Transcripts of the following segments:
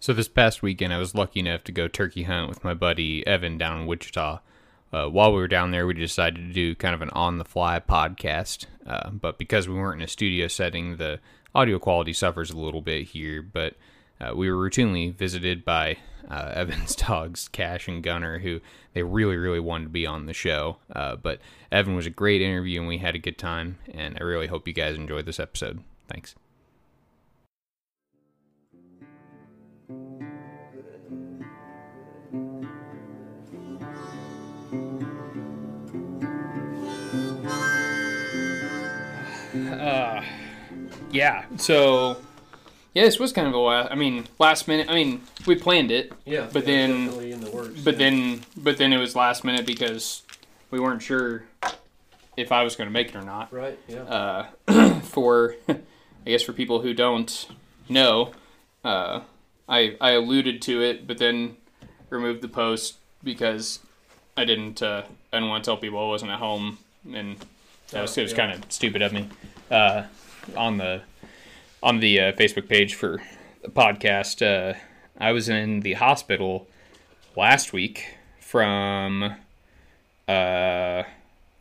So this past weekend, I was lucky enough to go turkey hunt with my buddy Evan down in Wichita. Uh, while we were down there, we decided to do kind of an on-the-fly podcast. Uh, but because we weren't in a studio setting, the audio quality suffers a little bit here. But uh, we were routinely visited by uh, Evan's dogs, Cash and Gunner, who they really, really wanted to be on the show. Uh, but Evan was a great interview, and we had a good time. And I really hope you guys enjoyed this episode. Thanks. Yeah. So, yeah, this was kind of a last. I mean, last minute. I mean, we planned it, Yeah, But yeah, then- definitely in the works. but yeah. then, but then it was last minute because we weren't sure if I was going to make it or not. right, yeah, Uh, for, I guess, for people who don't know, uh, I I alluded to it, but then removed the post because I didn't. Uh, I didn't want to tell people I wasn't at home, and that was, it was Yeah. kind of stupid of me. Uh, on the on the uh, Facebook page for the podcast, uh, I was in the hospital last week from uh,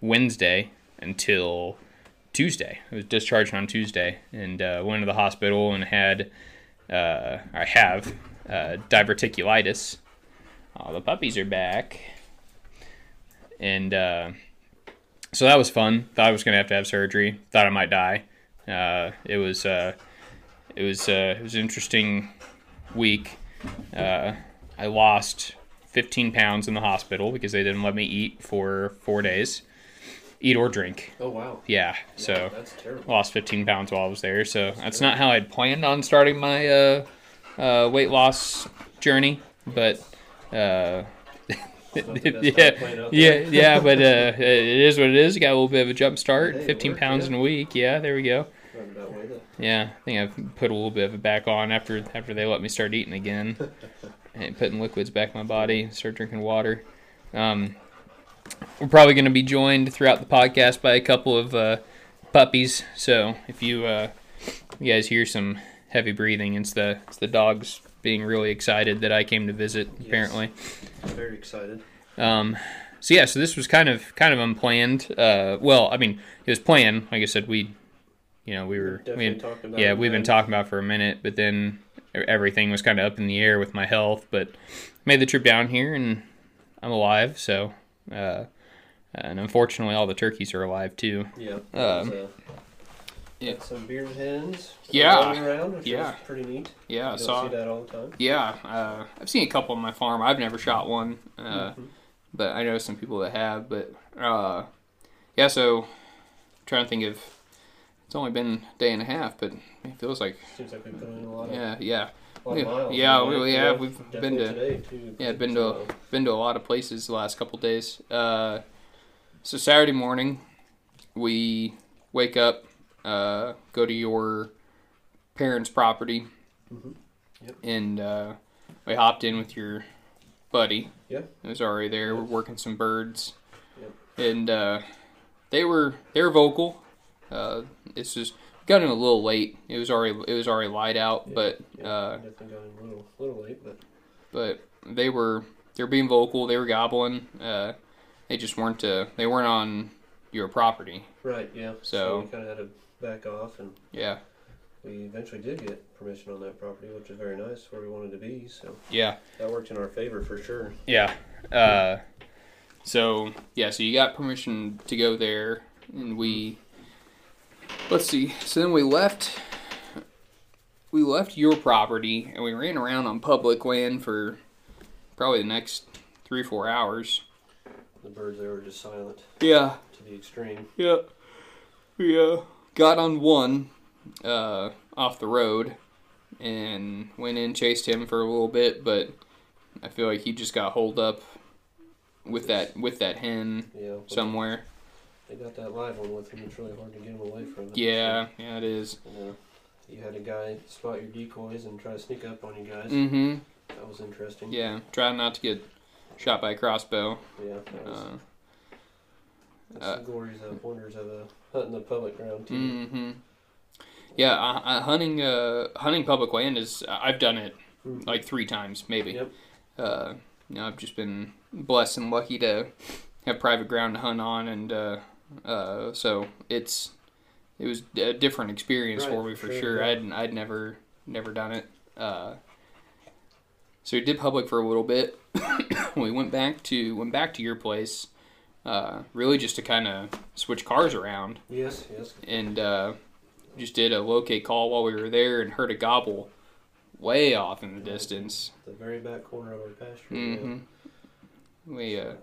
Wednesday until Tuesday. I was discharged on Tuesday and uh, went to the hospital and had uh, I have uh, diverticulitis. All the puppies are back, and so that was fun. Thought I was gonna have to have surgery. Thought I might die. It was it was uh, it was an interesting week. Uh, I lost 15 pounds in the hospital because they didn't let me eat for four days, eat or drink. oh wow, Yeah, so Yeah, that's lost 15 pounds while I was there. So that's not how I'd planned on starting my uh, uh, weight loss journey, but uh, Not the best yeah, yeah, yeah. But uh, it is what it is. You Got a little bit of a jump start. Hey, 15 worked, pounds yeah. in a week. Yeah, there we go. Roundabout way to- Yeah, I think I've put a little bit of it back on after after they let me start eating again, and putting liquids back in my body. Start drinking water. Um, we're probably going to be joined throughout the podcast by a couple of uh, puppies. So if you uh, you guys hear some heavy breathing, it's the it's the dogs being really excited that I came to visit. Yes. Apparently. Very excited. Um, so yeah, so this was kind of kind of unplanned. Uh, well, I mean, it was planned. Like I said, we, you know, we were, Definitely we, talked about yeah, we've been talking about for a minute, but then everything was kind of up in the air with my health. But made the trip down here, and I'm alive. So, uh, and unfortunately, all the turkeys are alive too. Yeah. Um, there's, uh, yeah. some beard hens. Yeah, around, yeah. pretty neat. Yeah, I you saw. see that all the time. Yeah, uh, I've seen a couple on my farm. I've never shot one, uh, Mhm. but I know some people that have. But uh, yeah, so trying to think of. It's only been a day and a half, but it feels like Seems like we've in a lot of, yeah, yeah, a lot Yeah, of miles. yeah, we- yeah, we've been to- too. yeah, been to So, been to a lot of places the last couple days. Uh, so Saturday morning, we wake up, uh, go to your parents' property, Mhm. Yep. and uh, we hopped in with your buddy. Yeah. It was already there. We're working some birds, Yep. and uh, they were they were vocal. Uh, it's just got in a little late. It was already it was already light out, Yeah, but yeah, uh, definitely got in a little, little late, but but they were they were being vocal. They were gobbling. Uh, they just weren't uh, they weren't on your property. right, yeah. So- we kind of had to back off, and Yeah, we eventually did get permission on that property, which is very nice, where we wanted to be. So yeah, that worked in our favor for sure. yeah. Uh, so yeah, so you got permission to go there, and we let's see. So then we left. We left your property and we ran around on public land for probably the next three four hours. The birds there were just silent Yeah, to the extreme. Yeah. We uh, got on one uh, off the road and went in, chased him for a little bit, but I feel like he just got holed up with that with that hen Yeah, somewhere. They got that live one with him. It's really hard to get him away from it. Yeah, yeah, it is. So, uh, you had a guy spot your decoys and try to sneak up on you guys. Mm-hmm. That was interesting. Yeah, try not to get shot by a crossbow. Yeah. That was, Uh, that's uh, the glories of wonders of uh, hunting the public ground too. mm-hmm. Yeah, uh, uh, hunting uh, hunting public land is I've done it Mhm. like three times maybe. Yep. Uh, you know, I've just been blessed and lucky to have private ground to hunt on, and uh, so it's it was a different experience Right, for me for sure, sure. yeah. I'd I'd never never done it. Uh, so we did public for a little bit. we went back to went back to your place, uh, really just to kind of switch cars around, Yes, yes. and uh, just did a locate call while we were there, and heard a gobble way off in the distance. The very back corner of our pasture. Mm-hmm. We uh,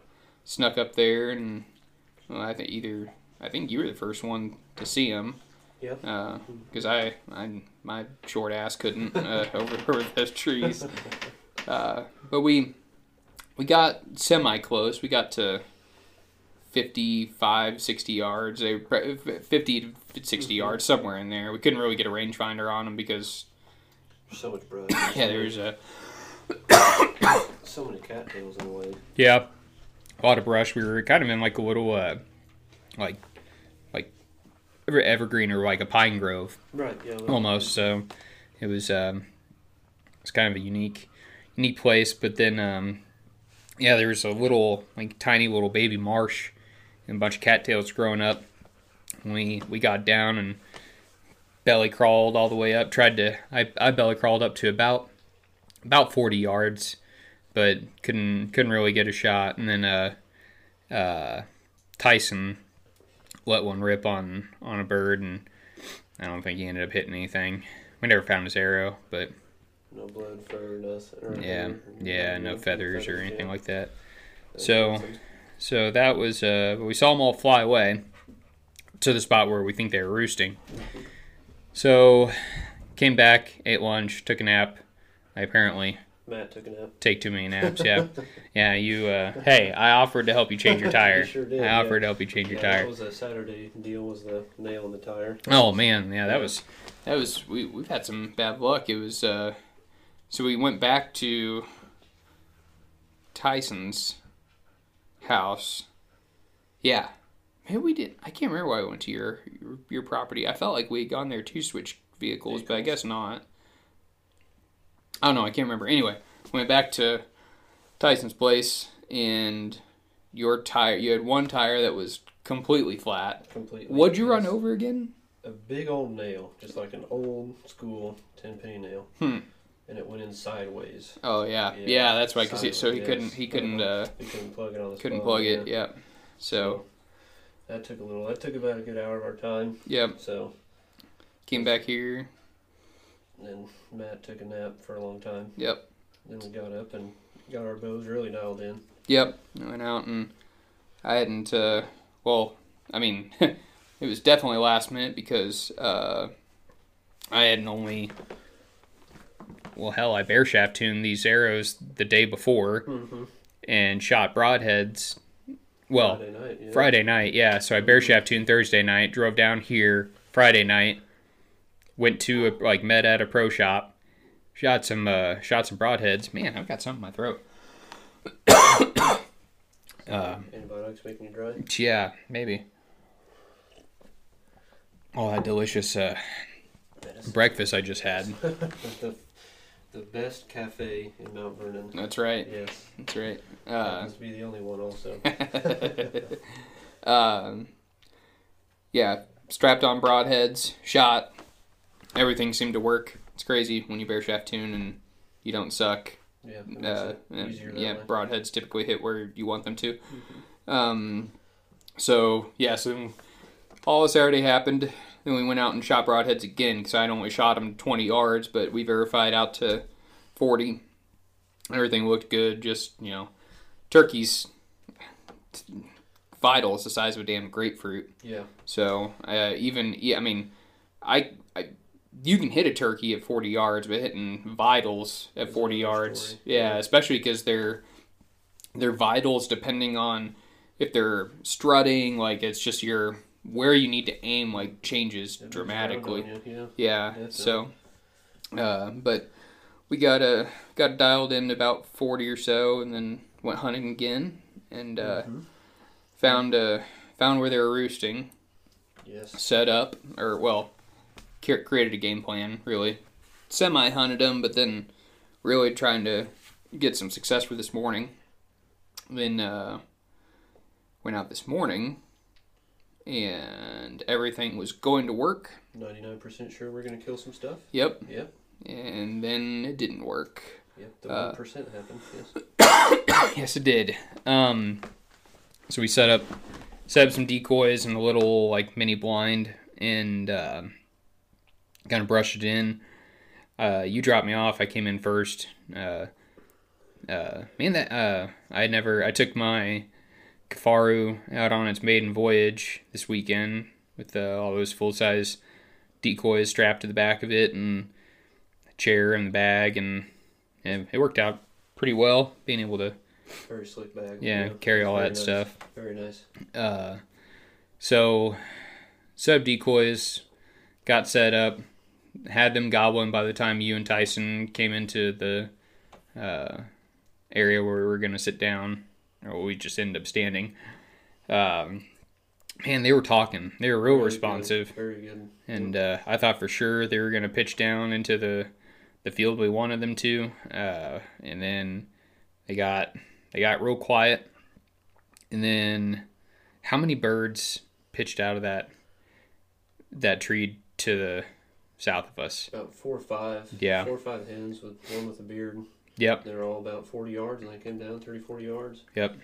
snuck up there, and well, I think either I think you were the first one to see him. Yeah. Because I, I, my short ass couldn't uh, over over those trees. Uh, but we, we got semi close. We got to 55, 60 yards. They were 50 to 60 Mhm. yards somewhere in there. We couldn't really get a rangefinder on them because So much brush. yeah, there was a so many cattails in the way. Yeah, a lot of brush. We were kind of in like a little, uh, like, like ever- evergreen or like a pine grove Right. Yeah. almost. So it was, um, it's kind of a unique, unique place. But then, um, yeah, there was a little like tiny little baby marsh and a bunch of cattails growing up. We we got down and belly crawled all the way up. Tried to I, I belly crawled up to about about forty yards, but couldn't couldn't really get a shot. And then uh, uh, Tyson let one rip on on a bird, and I don't think he ended up hitting anything. We never found his arrow, but No blood, fur, nothing. Yeah, yeah, no feathers or anything yeah. like that. That's so- awesome. So that was uh, we saw them all fly away to the spot where we think they were roosting. So came back, ate lunch, took a nap. I apparently Matt took a nap. take too many naps. Yeah, yeah. You, uh, hey, I offered to help you change your tire. You sure did, I yeah. offered to help you change your yeah, tire. That was a Saturday deal. Was the nail in the tire? Oh man, yeah, that was that was we we've had some bad luck. It was uh so we went back to Tyson's house. Yeah. Maybe we did. I can't remember why I went to your your, your property. I felt like we had gone there to switch vehicles, but I guess not. I don't know. I can't remember. Anyway, went back to Tyson's place, and your tire. You had one tire that was completely flat. Completely. What'd you run over again? A big old nail, just like an old school ten penny nail. Hmm. And it went in sideways. Oh yeah, yeah, Yeah, that's right. Cause he, so he sideways, couldn't he couldn't uh, He couldn't plug it on the couldn't spot, plug it. yeah. Yeah. So That took a little. That took about a good hour of our time. yep, So came back here. Then Matt took a nap for a long time. Yep, Then we got up and got our bows really dialed in. yep. I went out and I hadn't. Uh, well, I mean, it was definitely last minute because uh, I hadn't only. Well, hell, I bare shaft tuned these arrows the day before Mm-hmm. and shot broadheads. Well, Friday night. Yeah. Friday night, yeah. So I bare shaft tuned Thursday night, drove down here Friday night, went to a, like met at a pro shop, shot some uh, shot some broadheads. Man, I've got something in my throat. uh, Antibiotics making you dry. yeah, maybe. All that delicious uh, breakfast I just had. the, the best cafe in Mount Vernon. That's right. Yes. That's right. Uh, happens to be the only one also. um, yeah, strapped on broadheads, shot. Everything seemed to work. It's crazy when you bare shaft tune and you don't suck. Yeah. Uh, and- yeah, broadheads typically hit where you want them to. Mhm. Um, so yeah, so all this already happened. Then we went out and shot broadheads again because I'd only shot them 20 yards, but we verified out to 40. Everything looked good. Just you know, turkeys vital. It's the size of a damn grapefruit. Yeah. So uh, even yeah, I mean, I you can hit a turkey at 40 yards, but hitting vitals at 40 yards, yeah, Yeah. especially because they're they're vitals depending on if they're strutting. Like it's just your where you need to aim like changes It dramatically. you, yeah. Yeah. So, uh, but we got uh, got dialed in about forty or so, and then went hunting again, and uh, Mhm. found uh, found where they were roosting, Yes. set up, or well, created a game plan. Really, semi hunted them, but then really trying to get some success for this morning. Then uh, went out this morning, and everything was going to work. Ninety nine percent sure we're gonna kill some stuff. Yep, Yep. and then it didn't work. Yep. The Uh, one happened. Yes. yes, it did. Um, so we set up set up some decoys and a little like mini blind and uh, kind of brushed it in. Uh, you dropped me off. I came in first. Uh, uh, man, that uh, I never. I took my Kifaru out on its maiden voyage this weekend with uh, all those full size decoys strapped to the back of it and a chair and the bag, and, and it worked out pretty well. Being able to Very slick bag. yeah, carry all that nice. stuff. Very nice. Uh, so sub decoys got set up, had them gobbling by the time you and Tyson came into the uh, area where we were gonna sit down, or we just ended up standing. Um, man, they were talking. They were real Very responsive, Good. Very good. and uh, I thought for sure they were gonna pitch down into the the field we wanted them to, uh, and then they got they got real quiet, and then how many birds pitched out of that that tree to the south of us? About four or five. Yeah. Four or five hens with one with a beard. Yep, They're all about 40 yards, and they came down 30, 40 yards. yep,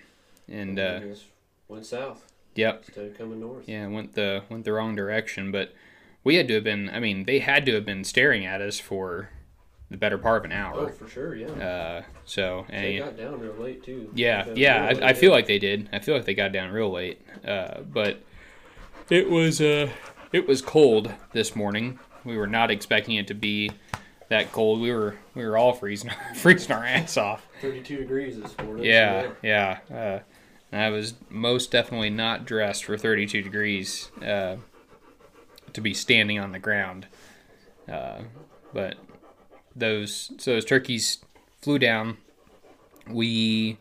and uh, just went south yep, instead of coming north. yeah, went the went the wrong direction, but we had to have been. I mean, they had to have been staring at us for the better part of an hour. Oh, for sure, yeah. Uh, so they got down real late too. Yeah, yeah, I, I feel like they did. I feel like they got down real late. Uh, but it was uh, it was cold this morning. We were not expecting it to be that cold. We were we were all freezing freezing our ass off. 32 degrees this morning. Yeah, yeah. Uh, I was most definitely not dressed for 32 degrees uh, to be standing on the ground. Uh, but those so those turkeys flew down. We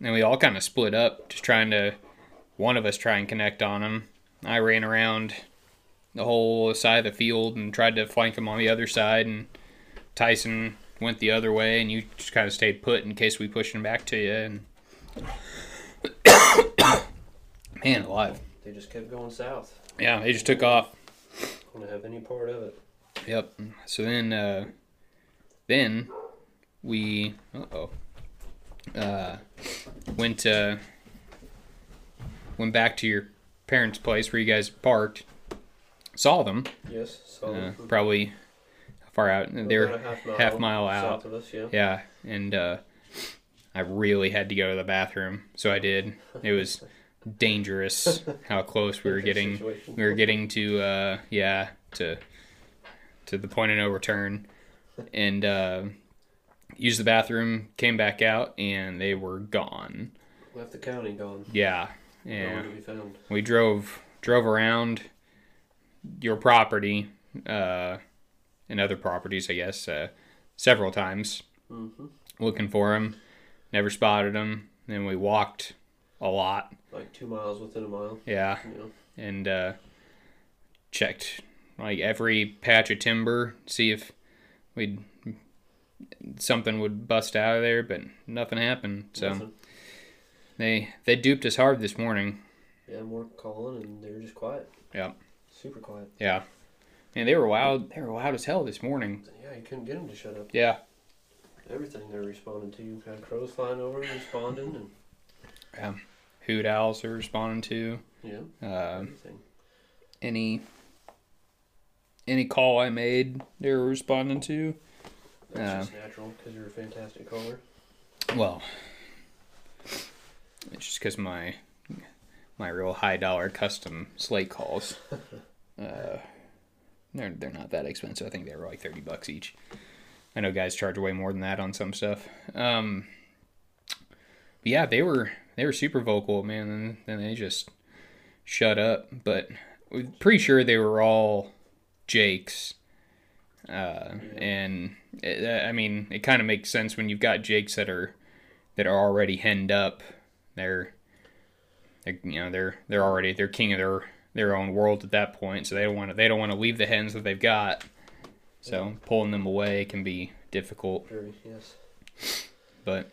and we all kind of split up, just trying to one of us try and connect on them. I ran around the whole side of the field and tried to flank them on the other side, and Tyson went the other way, and you just kind of stayed put in case we pushed him back to you. And man, alive. They just kept going south. Yeah, they just took off. To have any part of it? Yep. So then, uh, then we uh-oh, uh went uh went back to your parents' place where you guys parked. Saw them. Yes. So Uh, probably far out. about They're half mile, half mile out. south of us. Yeah. Yeah, and uh, I really had to go to the bathroom, so I did. It was dangerous how close we were getting. Situation. We were getting to uh, yeah to to the point of no return, and uh, used the bathroom. Came back out, and they were gone. Left the county gone. Yeah, yeah. to be found. We drove drove around your property uh, and other properties, I guess, uh, several times hmm looking for him. Never spotted him. Then we walked a lot. Like two miles within a mile. Yeah, know. and uh, checked like every patch of timber, see if we'd something would bust out of there, but nothing happened. So Nothing. they they duped us hard this morning. Yeah, more calling, and they were just quiet. Yeah. Super quiet. Yeah, and they were loud. They were loud as hell this morning. Yeah, you couldn't get them to shut up. Yeah, Everything they're responding to. You had crows flying over, responding, and yeah, hoot owls are responding to. yeah, Uh, everything. any any call I made, they were responding to. That's uh, just natural because you're a fantastic caller. Well, it's just because my my real high dollar custom slate calls, uh, they're they're not that expensive. I think they were like thirty bucks each. I know guys charge way more than that on some stuff. Um, but yeah, they were they were super vocal, man. And then they just shut up. But pretty sure they were all Jake's. Uh, and it, I mean, it kind of makes sense when you've got Jakes that are that are already henned up. They're, they're you know they're they're already they're king of their their own world at that point. So they don't want to they don't want to leave the hens that they've got. So pulling them away can be difficult. Very, yes. But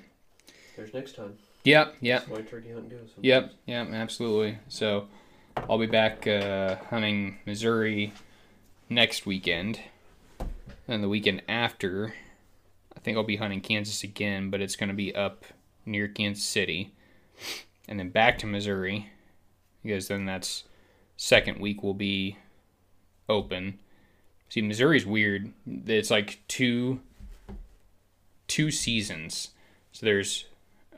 There's next time. yeah, yeah, That's why turkey goes. sometimes. Yep, yep, absolutely. So I'll be back uh, hunting Missouri next weekend. And the weekend after, I think I'll be hunting Kansas again, but it's going to be up near Kansas City. And then back to Missouri, because then that's second week will be open. See, Missouri's weird. It's like two two seasons. So there's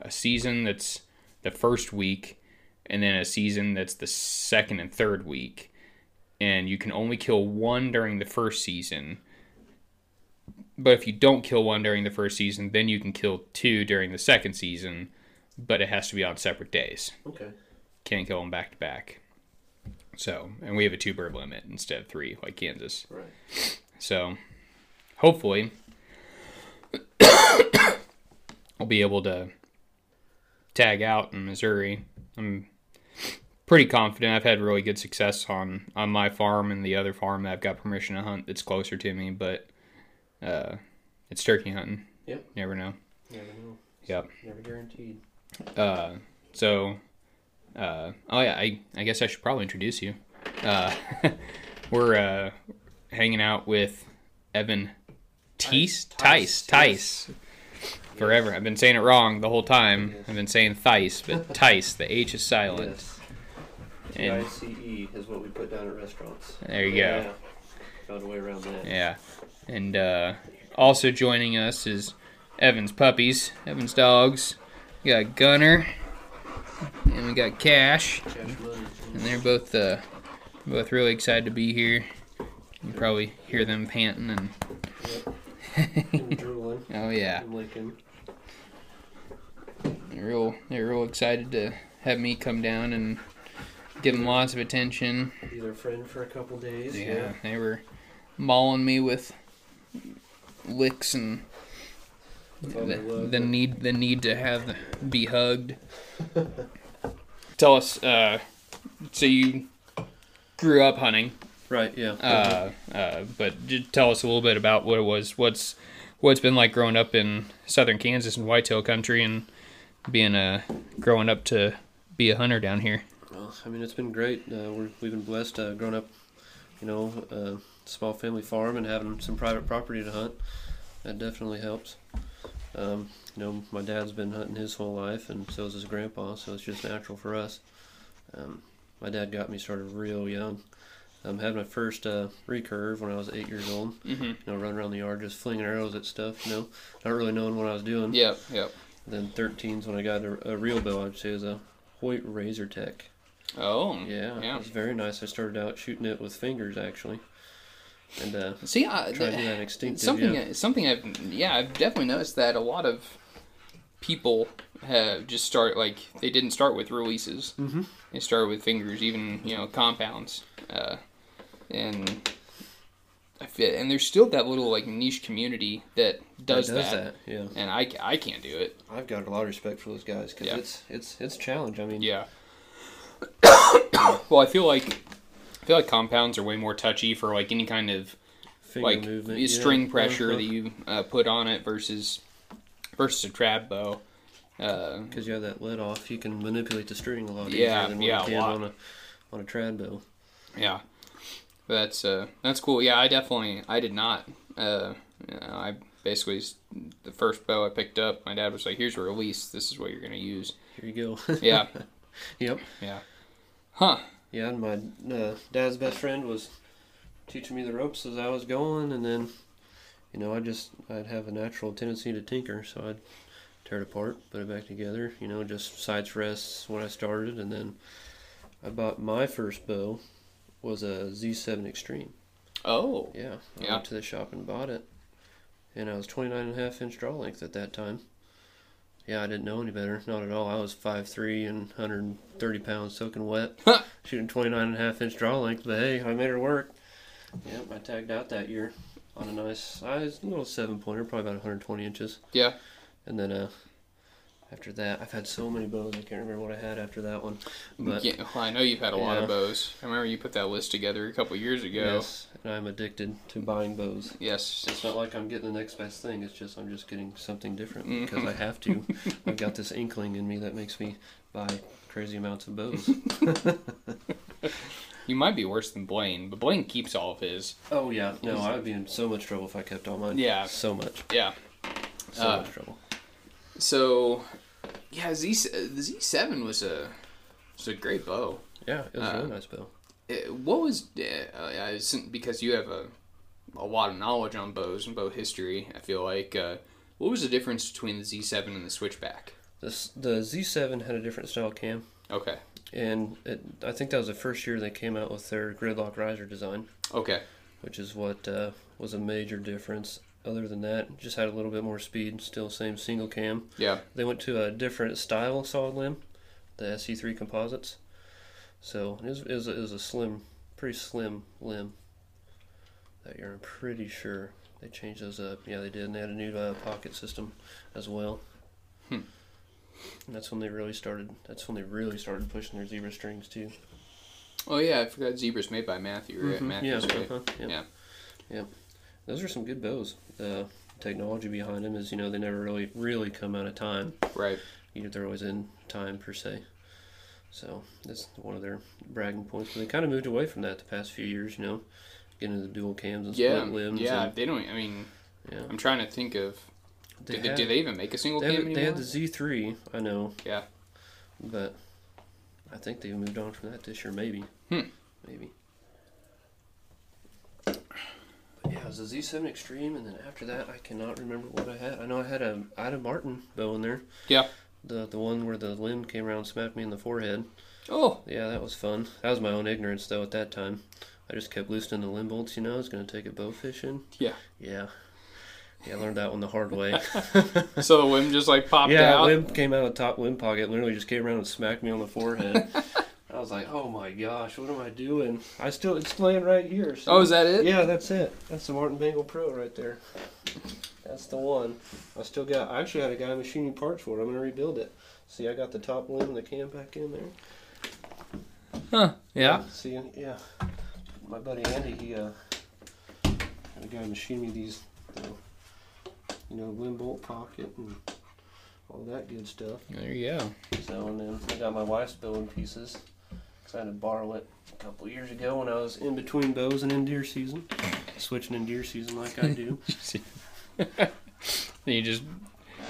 a season that's the first week and then a season that's the second and third week and you can only kill one during the first season but if you don't kill one during the first season then you can kill two during the second season but it has to be on separate days Okay. can't kill them back to back so and we have a two bird limit instead of three like kansas Right. so hopefully I'll be able to tag out in Missouri. I'm pretty confident. I've had really good success on on my farm and the other farm that I've got permission to hunt that's closer to me, but uh, it's turkey hunting. Yep. Never know. Never know. Yep. Never guaranteed. Uh, so, uh, oh yeah, I, I guess I should probably introduce you. Uh, we're uh, hanging out with Evan Teese, Tice, Tice. Forever. I've been saying it wrong the whole time. Yes. I've been saying Thice, but Tice. The H is silent. Yes. TICE E is what we put down at restaurants. there you go. Yeah. Found a way around that. Yeah. And uh, also joining us is Evan's puppies, Evan's dogs. We got Gunner, and we got Cash. And they're both uh, both really excited to be here. You probably hear them panting and And drooling. oh yeah, And they're real they're real excited to have me come down and give them lots of attention. Be their friend for a couple days. Yeah, they were mauling me with licks and With all their the, the need the need to have be hugged. Tell us, uh, so you grew up hunting. Right. Yeah. uh, uh, but just tell us a little bit about what it was. What's what's been like growing up in southern Kansas and whitetail country, and being a growing up to be a hunter down here. Well, I mean, it's been great. Uh, we're, we've been blessed uh, growing up, you know, uh, small family farm and having some private property to hunt. That definitely helps. Um, you know, my dad's been hunting his whole life, and so has his grandpa, so it's just natural for us. Um, my dad got me started real young. Um, had my first uh, recurve when I was eight years old. Mm-hmm. You know, running around the yard just flinging arrows at stuff. You know, not really knowing what I was doing. Yep, yep. Then 13's when I got a, a real bow. I'd say it was a Hoyt Razortec. Oh, Yeah, yeah. it was very nice. I started out shooting it with fingers actually, and uh, See, I, trying to do that instinctive. something yeah. something I've yeah I've definitely noticed that a lot of people have just start like they didn't start with releases. Mhm. They started with fingers, even you know compounds, uh, and I feel and there's still that little like niche community that does, It that. Yeah, and I, I can't do it. I've got a lot of respect for those guys because Yeah. it's it's it's a challenge. I mean, Yeah. well, I feel like I feel like compounds are way more touchy for like any kind of finger like movement, the yeah. string pressure Uh-huh. that you uh, put on it versus versus a trad bow. Uh, Because you have that let off, you can manipulate the string a lot Yeah, easier than yeah, you can on a on a trad bow. yeah, that's uh, that's cool. Yeah, I definitely I did not. Uh, you know, I basically the first bow I picked up, my dad was like, "Here's a release. This is what you're gonna use." Here you go. Yeah, yep. Yeah. Huh? Yeah, and my uh, dad's best friend was teaching me the ropes as I was going, and then, you know, I just I'd have a natural tendency to tinker, so I'd tear it apart, put it back together. You know, just sights rests when I started, and then I bought my first bow was a Z7 Extreme. Oh, Yeah, I Yeah. went to the shop and bought it, and I was 29 and a half inch draw length at that time. Yeah, I didn't know any better, not at all. I was 5'3 and 130 pounds soaking wet, shooting 29 and a half inch draw length, but hey, I made her work. Yep, I tagged out that year on a nice size, little seven pointer, probably about 120 inches. Yeah. And then, uh, after that, I've had so many bows. I can't remember what I had after that one. But yeah, well, I know you've had a lot of bows. I remember you put that list together a couple years ago. yes, and I'm addicted to buying bows. Yes. It's not like I'm getting the next best thing. It's just I'm just getting something different Mhm. because I have to. I've got this inkling in me that makes me buy crazy amounts of bows. You might be worse than Blaine, but Blaine keeps all of his. oh yeah, no, I would be in so much trouble if I kept all mine. Yeah. so much, Yeah. so Uh, much trouble. So, yeah, Z the Z seven was a was a great bow. Yeah, it was a uh, really nice bow. Uh, what was uh, uh, because you have a a lot of knowledge on bows and bow history. I feel like uh, what was the difference between the Z seven and the Switchback? This the Z7 had a different style cam, Okay. and it, I think that was the first year they came out with their gridlock riser design, Okay. which is what uh, was a major difference. Other than that, just had a little bit more speed. Still same single cam. Yeah. They went to a different style solid limb, the SE3 composites. So it was, it was, a, it was a slim, pretty slim limb that year. I'm pretty sure they changed those up. Yeah, they did. And they had a new uh, pocket system as well. Hmm. And that's when they really started. That's when they really started pushing their zebra strings too. Oh yeah, I forgot Zebra's made by Matthew. Right? Mhm, Mathews yeah, right. uh-huh, yep. Yeah. Yep. Those are some good bows. The technology behind them is, you know, they never really, really come out of time. Right. you know, they're always in time per se. So that's one of their bragging points. But they kind of moved away from that the past few years, you know, getting into the dual cams and Yeah. split limbs. Yeah. and, They don't. I mean, yeah. I'm trying to think of. They do, they, had, do they even make a single they, cam had, anymore? they had the Z3, I know. Yeah. But I think they've moved on from that this year, maybe. Hmm. Maybe. But yeah, it was a Z7 Extreme, and then after that, I cannot remember what I had. I know I had a I had a Martin bow in there. Yeah. The the one where the limb came around and smacked me in the forehead. oh. Yeah, that was fun. That was my own ignorance though at that time. I just kept loosening the limb bolts, you know, I was gonna take it bow fishing. Yeah. Yeah. Yeah, I learned that one the hard way. So the limb just like popped out. yeah, out. limb came out of the top limb pocket, literally just came around and smacked me on the forehead. I was like, Oh my gosh, what am I doing? I still it's laying right here. so- Oh, is that it? Yeah, that's it. That's the Martin Bengal Pro right there. That's the one. I still got I actually had a guy machining parts for it. I'm gonna rebuild it. See I got the top limb and the cam back in there. Huh. Yeah. See, yeah. My buddy Andy, he uh, had a guy machine me these, you know, limb bolt pocket and all that good stuff. There you go. So, and then I got my wife's building pieces. I had to borrow it a couple years ago when I was in between bows and in deer season, switching in deer season like I do. you just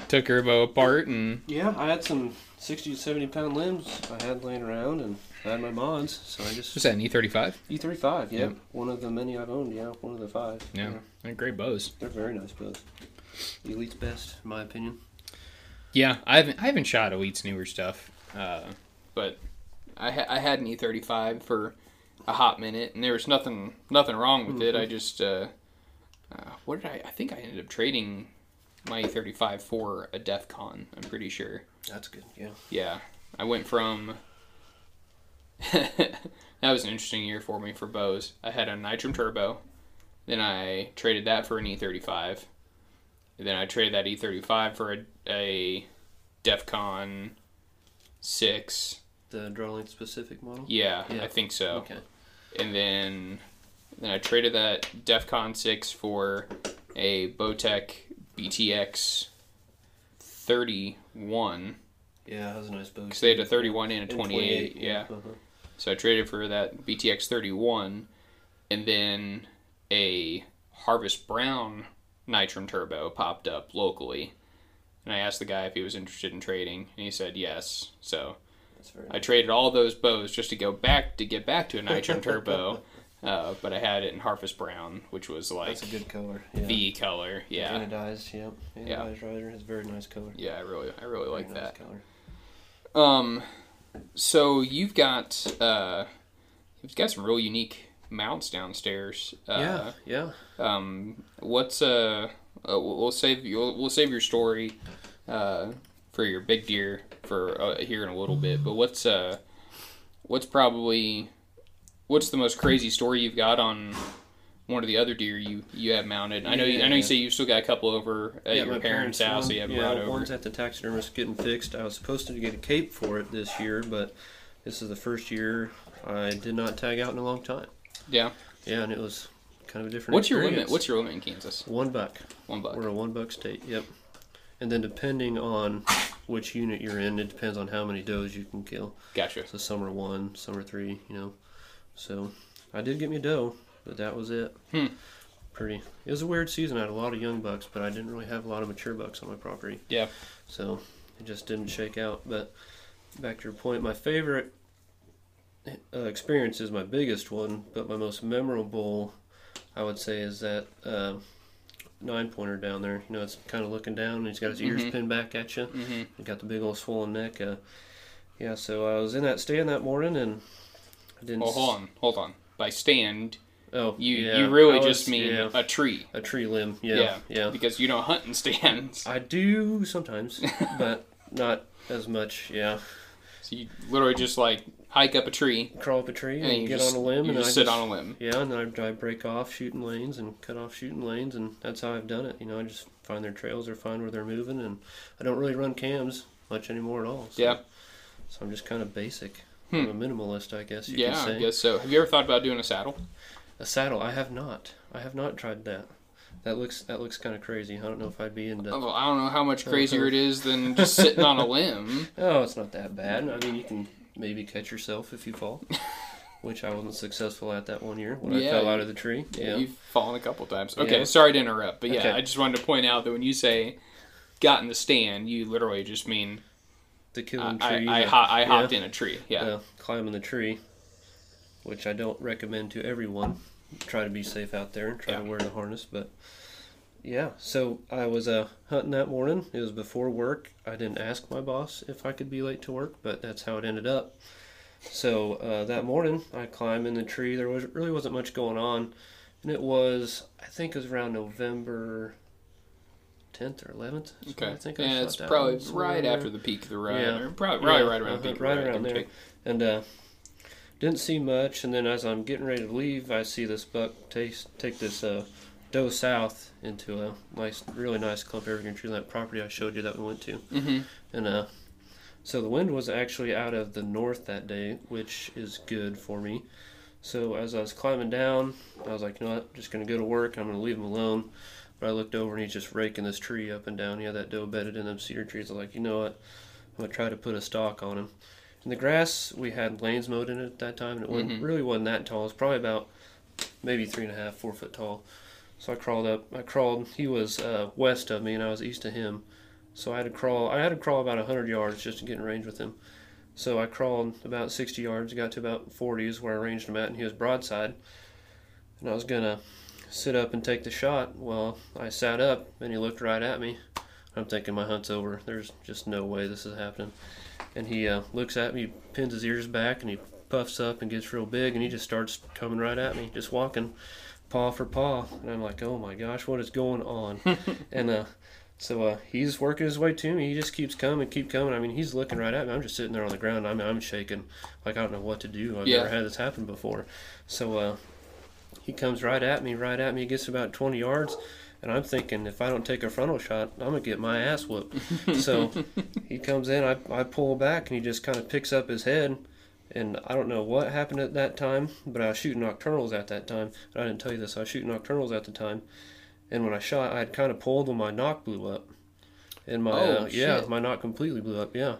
took her bow apart and yeah, I had some 60 to 70 pound limbs I had laying around and I had my mods, so I just was that an E E35? E35, yeah, Yeah. one of the many I've owned, yeah, one of the five. Yeah. They're great bows. They're very nice bows. Elite's best, in my opinion. Yeah, I haven't I haven't shot Elite's newer stuff, uh, but I ha- I had an E35 for a hot minute, and there was nothing nothing wrong with it. I just uh, uh, what did I? I think I ended up trading my E35 for a DEF CON. I'm pretty sure. That's good, yeah. Yeah, I went from. that was an interesting year for me for bows. I had a Nitrum Turbo, then I traded that for an E35, and then I traded that E35 for a, a DEFCON six. The drawing specific model? Yeah, Yeah. I think so. Okay. And then then I traded that DEFCON six for a Bowtech BTX thirty one. Yeah, that was a nice bow. Because they had a 31 and a And 28, yeah. Uh-huh. So I traded for that BTX 31 and then a Harvest Brown Nitrum Turbo popped up locally. And I asked the guy if he was interested in trading, and he said yes. So That's very I traded all those bows just to go back to get back to a Nitrum Turbo, uh, but I had it in Harvest Brown, which was like That's a good color. Yeah. the color. Yeah, Anodized, yep. Yeah. Anodized rider has very nice color. yeah, I really, I really Very like nice that. color. Um, so you've got uh, you've got some real unique mounts downstairs. Uh, yeah, yeah. Um, what's uh, uh we'll we'll save you'll we'll save your story, uh, for your big deer for uh, here in a little bit. But what's uh, what's probably what's the most crazy story you've got on one of the other deer you you have mounted. I know you, I know you say you've still got a couple over at Yeah, your my parents' house. that you haven't yeah, brought over. one's at the taxidermist getting fixed. I was supposed to get a cape for it this year, but this is the first year I did not tag out in a long time. Yeah. Yeah, and it was kind of a different. What's your limit? What's your limit in Kansas? one buck? One buck. We're a one buck state. Yep. And then depending on which unit you're in, it depends on how many does you can kill. Gotcha. So some are one, some are three. You know. So I did get me a doe, but that was it. Hmm. Pretty. It was a weird season. I had a lot of young bucks, but I didn't really have a lot of mature bucks on my property. Yeah. So it just didn't shake out. But back to your point, my favorite uh, experience is my biggest one, but my most memorable, I would say, is that uh, nine pointer down there. You know, it's kind of looking down, and he's got his ears Mhm. pinned back at you. Mm-hmm. He got the big old swollen neck. Uh, yeah, so I was in that stand that morning, and I didn't. Well, hold on, hold on. By stand, Oh, you yeah, you really was- just mean yeah, a tree. a tree limb. Yeah, Yeah. yeah. Because you don't hunt in stands. I do sometimes, but not as much. Yeah, So you literally just like hike up a tree crawl up a tree and and, get just, on a limb, and just I sit just, on a limb. Yeah, and then I, I break off shooting lanes and cut off shooting lanes, and that's how I've done it. You know, I just find their trails or find where they're moving, and I don't really run cams much anymore at all. So, Yeah. So I'm just kind of basic. Hmm. I'm a minimalist, I guess you Yeah, could say. I guess so. Have you ever thought about doing a saddle? A saddle, I have not. I have not tried that. That looks that looks kind of crazy. I don't know if I'd be into. Oh, I don't know how much crazier it is than just sitting on a limb. Oh, it's not that bad. I mean, you can maybe catch yourself if you fall, which I wasn't successful at that one year when Yeah, I fell out of the tree. Yeah. You've fallen a couple times. Okay, Yeah. sorry to interrupt, but yeah, Okay. I just wanted to point out that when you say got in the stand, you literally just mean the I, killing I, tree. I, uh, ho- I yeah. hopped in a tree. Yeah. climbing the tree, which I don't recommend to everyone. Try to be safe out there and try Yeah. to wear the harness. But yeah, so I was uh, hunting that morning. It was before work. I didn't ask my boss if I could be late to work, but that's how it ended up. So uh, that morning, I climbed in the tree. There was really wasn't much going on, and it was I think it was around November. 10th or 11th. Okay. I think I yeah, it's probably right there. after the peak of the rut. Yeah. Probably, probably Yeah, right around uh-huh, peak right around there. and uh, didn't see much. And then as I'm getting ready to leave, I see this buck take take this doe south into a nice, really nice clump evergreen tree that property I showed you that we went to. Mm-hmm. And uh, so the wind was actually out of the north that day, which is good for me. So as I was climbing down, I was like, you know what, just gonna go to work. I'm gonna leave him alone. But I looked over and he's just raking this tree up and down. He had that doe bedded in them cedar trees. I was like, you know what, I'm gonna try to put a stalk on him. And the grass we had lanes mowed in it at that time, and it wasn't, Mhm. really wasn't that tall. It was probably about maybe three and a half, four foot tall. So I crawled up. I crawled. He was uh, west of me, and I was east of him. So I had to crawl. I had to crawl about hundred yards just to get in range with him. So I crawled about sixty yards, got to about forty is where I ranged him at, and he was broadside. And I was gonna sit up and take the shot. Well, I sat up, and he looked right at me. I'm thinking my hunt's over. There's just no way this is happening. And he uh, looks at me, pins his ears back, and he puffs up and gets real big, and he just starts coming right at me, just walking paw for paw. And I'm like, oh my gosh, what is going on? and uh, so uh, he's working his way to me. He just keeps coming, keep coming. I mean, he's looking right at me. I'm just sitting there on the ground. I'm, I'm shaking, like I don't know what to do. I've Yeah. never had this happen before. So uh, he comes right at me, right at me. He gets about 20 yards. And I'm thinking, if I don't take a frontal shot, I'm gonna get my ass whooped. so he comes in, I, I pull back, and he just kind of picks up his head. And I don't know what happened at that time, but I was shooting Nockturnals at that time. I didn't tell you this. I was shooting Nockturnals at the time, and when I shot, I had kind of pulled when my nock blew up. And my Oh, uh, yeah, my nock completely blew up. Yeah,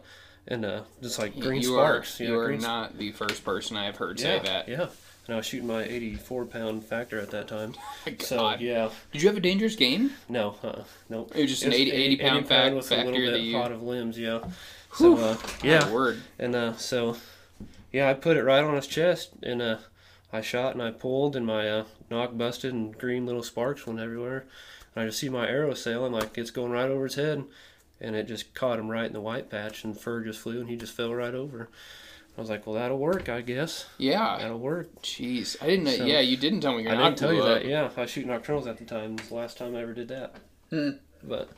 and uh, just like green you sparks. Are, yeah, you are not the first person I have heard yeah, say that. Yeah, and I was shooting my 84 pound factor at that time. My So God. yeah, Did you have a dangerous game? no, uh, no. It was just an 80, 80 pound, fact, with a factor little that bit you. hot of limbs. Yeah. So uh, yeah, word. and uh, so, yeah, I put it right on his chest, and uh, I shot and I pulled, and my uh, nock busted, and green little sparks went everywhere. And I just see my arrow sailing like it's going right over his head, and it just caught him right in the white patch, and fur just flew, and he just fell right over. I was like, well, that'll work, I guess. Yeah. That'll work. Jeez. I didn't know. So- yeah, you didn't tell me your I didn't tell you up. that. Yeah, I was shooting Nockturnals at the time. It was the last time I ever did that. Hmm. But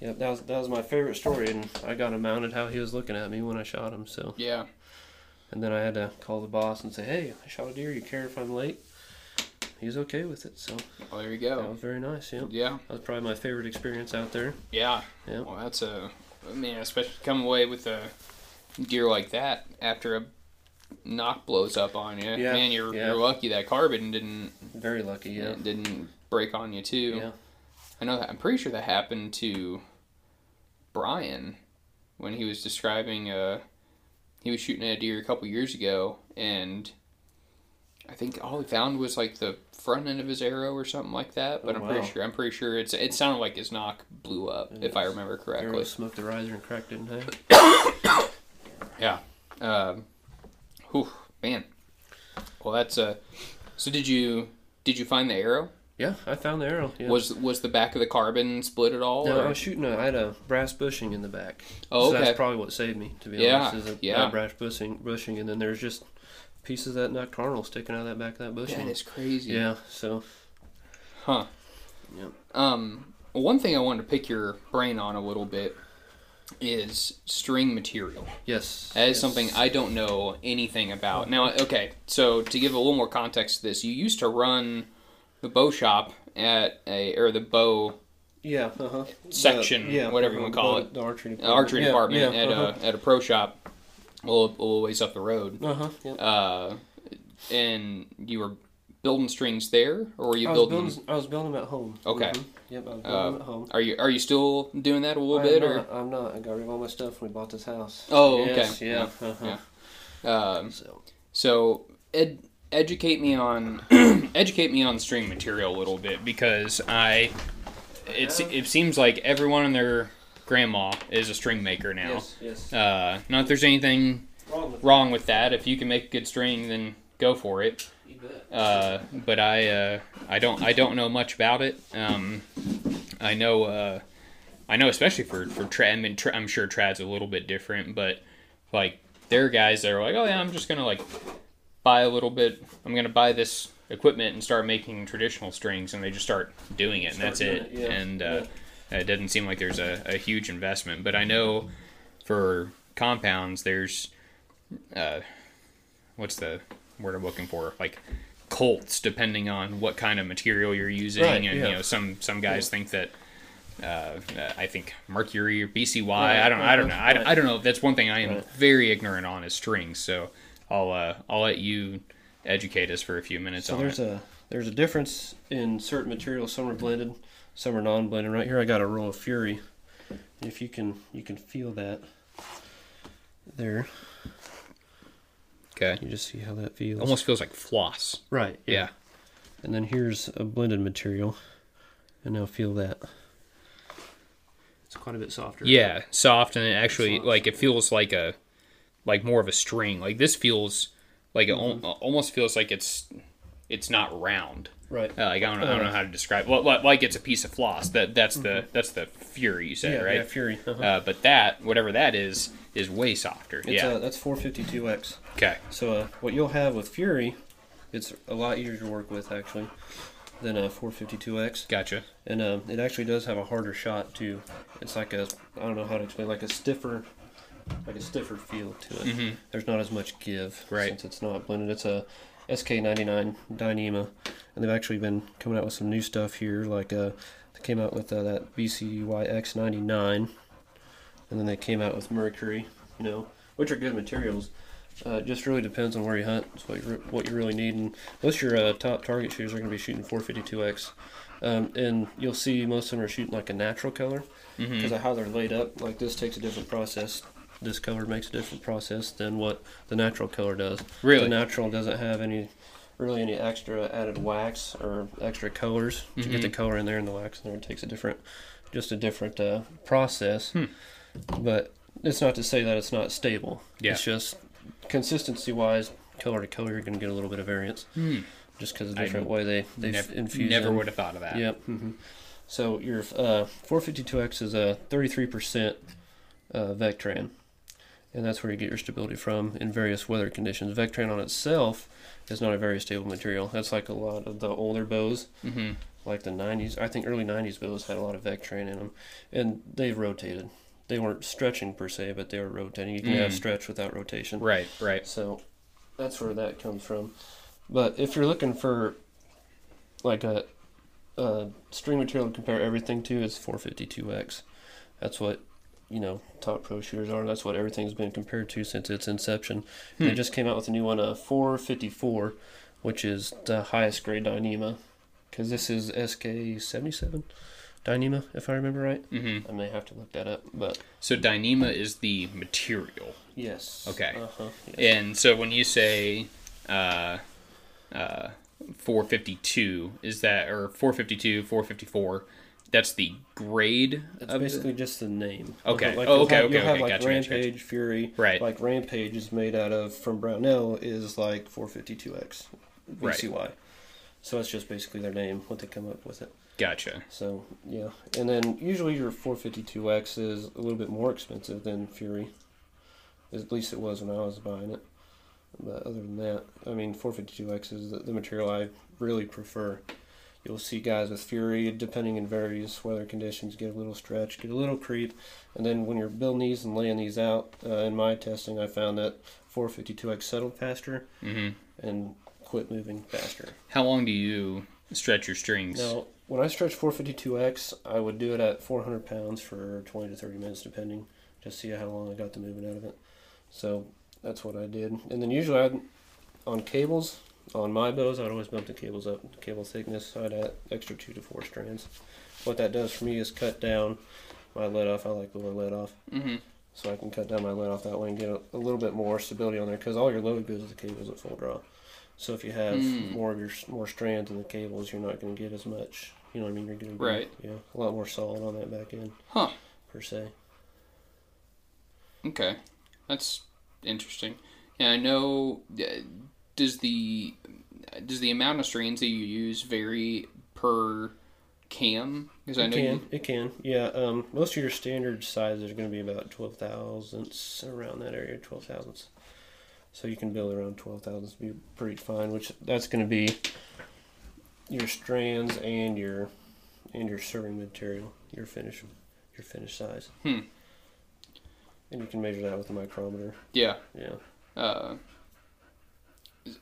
yeah, that was that was my favorite story, and I got him mounted how he was looking at me when I shot him. So. Yeah. And then I had to call the boss and say, "Hey, I shot a deer. You care if I'm late?" he's okay with it. So Well, there you go. that was very nice. Yeah, Yeah, that was probably my favorite experience out there. yeah. Yeah. Well, that's a. I mean, especially come away with a gear like that after a nock blows up on you. Yeah, Man, you're yeah. you're lucky that carbon didn't Very lucky. Yeah. didn't break on you too. Yeah. I know that. I'm pretty sure that happened to Brian when he was describing. Uh, he was shooting at a deer a couple years ago, and I think all he found was like the front end of his arrow or something like that. But Oh, I'm pretty sure. I'm pretty sure it's. It sounded like his nock blew up, if I remember correctly. smoked the riser and cracked it in half. Yeah. Um, whew, man. Well, that's uh. So did you did you find the arrow? Yeah, I found the arrow. Yeah. Was was the back of the carbon split at all? no, or- I was shooting. A, I had a brass bushing in the back. Oh, So that's probably what saved me, to be Yeah, honest. Is a, yeah. brass bushing, bushing, and then there's just pieces of that Nockturnal sticking out of that back of that bushing. That is crazy. Yeah. So. Huh. Yeah. Um, one thing I wanted to pick your brain on a little bit is string material. Yes. That is yes. something I don't know anything about. Now, okay, so to give a little more context to this, you used to run the bow shop at a or the bow Yeah. Uh huh. section, whatever you wanna call it. The archery uh, department. archery Yeah, department yeah, at uh-huh. a at a pro shop, a little, a little ways up the road. Uh huh. Yeah. Uh, and you were building strings there, or were you I building? building. I was building them at home. Okay. Mhm. Yep. I was building Uh, them at home. Are you are you still doing that a little I bit, am or? not, I'm not. I got rid of all my stuff when we bought this house. Oh, okay. Yes, yeah. Uh-huh. Um, So. So, ed, educate me on educate me on string material a little bit because I it it seems like everyone and their grandma is a string maker now. Yes. Yes. Uh, not that there's anything Wrong with wrong with that. If you can make a good string, then go for it. Uh, but I uh, I don't I don't know much about it. Um, I know uh, I know especially for for trad. I mean, tra- I'm sure trad's a little bit different, but like there are guys that are like, oh yeah, I'm just gonna like buy a little bit. I'm gonna buy this equipment and start making traditional strings, and they just start doing it, and that's it. it, yeah, And uh, it doesn't seem like there's a, a huge investment. But I know for compounds, there's uh, what's the word I'm looking for? Like colts, depending on what kind of material you're using, Right, and yeah. you know some some guys think that. Uh, uh, I think Mercury or BCY. Right, I don't. I don't know. I, right. I don't know. That's one thing I am Right. very ignorant on is strings. So I'll uh, I'll let you educate us for a few minutes So on there's it. a there's a difference in certain materials. Some are blended, some are non-blended. Right here, I got a roll of Fury. And if you can you can feel that there. Okay. You just see how that feels. Almost feels like floss. right. Yeah. And then here's a blended material, and now feel that. It's quite a bit softer. Yeah, soft and it actually Soft. like it feels like a like more of a string. Like this feels like it Mm-hmm. al- almost feels like it's it's not round. Right. Uh, like I don't know, I don't know how to describe. Well, like, it's a piece of floss. That that's the that's the fury you said, Mm-hmm. yeah, right? yeah, Fury. Uh-huh. Uh, but that whatever that is is way softer. It's, yeah. uh, that's 452x. okay. So uh, what you'll have with Fury, it's a lot easier to work with actually than a 452x, Gotcha. and um, it actually does have a harder shot too. It's like a I don't know how to explain, like a stiffer, like a stiffer feel to it. Mhm. There's not as much give Right. since it's not blended. It's a SK99 Dyneema, and they've actually been coming out with some new stuff here. Like uh, they came out with uh, that BCYX99, and then they came out with Mercury. You know, which are good materials. Uh, just really depends on where you hunt. It's what you, re- what you really need. And most of your uh, top target shooters are going to be shooting 452x. Um, and you'll see most of them are shooting like a natural color Mm-hmm. because of how they're laid up. Like this takes a different process. This color makes a different process than what the natural color does. Really? The natural doesn't have any, really any extra added wax or extra colors to get the Mhm. color in there and the wax in there. It takes a different, just a different uh, process. Hmm. But it's not to say that it's not stable. Yeah. It's just consistency wise, color to color, you're going to get a little bit of variance Hmm. just because of the different way they they Never, infuse. never them. would have thought of that. Yep. hmm So your uh, 452X is a 33% uh, Vectran, and that's where you get your stability from in various weather conditions. Vectran on itself is not a very stable material. That's like a lot of the older bows, Mm-hmm. like the 90s. I think early 90s bows had a lot of Vectran in them, and they've rotated. They weren't stretching per se, but they were rotating. You can have Mm. stretch without rotation. Right. Right. So that's where that comes from. But if you're looking for like a, a string material to compare everything to it's 452X. That's what you know top pro shooters are. That's what everything's been compared to since its inception. Hmm. They just came out with a new one, a 454, which is the highest grade Dyneema, because this is SK77 Dyneema, if I remember right. hmm I may have to look that up, but So Dyneema is the material. yes. Okay. Uh-huh. yes. And so when you say uh, uh, 452, is that, or 452, 454, that's the grade It's of the- basically just the name. Okay. Like, Oh, okay, have, okay, have like Gotcha, gotcha, Rampage, Fury. Right. Like Rampage is made out of from Brownell is like 452X Right. BCY. So it's just basically their name, what they come up with it. Gotcha. So yeah, and then usually your 452X is a little bit more expensive than Fury. At least it was when I was buying it. But other than that, I mean, 452X is the, the material I really prefer. You'll see guys with Fury, depending in various weather conditions, get a little stretch, get a little creep, and then when you're building these and laying these out, uh, in my testing, I found that 452X settled faster hmm and quit moving faster. How long do you stretch your strings? Now, when I stretch 452X, I would do it at 400 pounds for 20 to 30 minutes, depending, just see how long I got the movement out of it. So that's what I did. And then usually I'd, on cables, on my bows, I'd always bump the cables up, cable thickness. I'd add extra two to four strands. What that does for me is cut down my let off. I like the let off. hmm So I can cut down my let off that way and get a, a little bit more stability on there because all your load goes with the cables at full draw. So if you have Mm. more of your more strands in the cables, you're not going to get as much. You know what I mean? You're going to be Right. yeah a lot more solid on that back end Huh. per se. Okay. That's interesting. Yeah, I know. uh, Does the does the amount of strands that you use vary per cam? Because I It know can you, it can yeah. Um, most of your standard sizes are going to be about twelve thousandths around that area, twelve thousandths. So you can build around twelve thousandths, be pretty fine. Which that's going to be your strands and your and your serving material, your finish, your finish size. Hmm. And you can measure that with a micrometer. yeah. Yeah. Uh,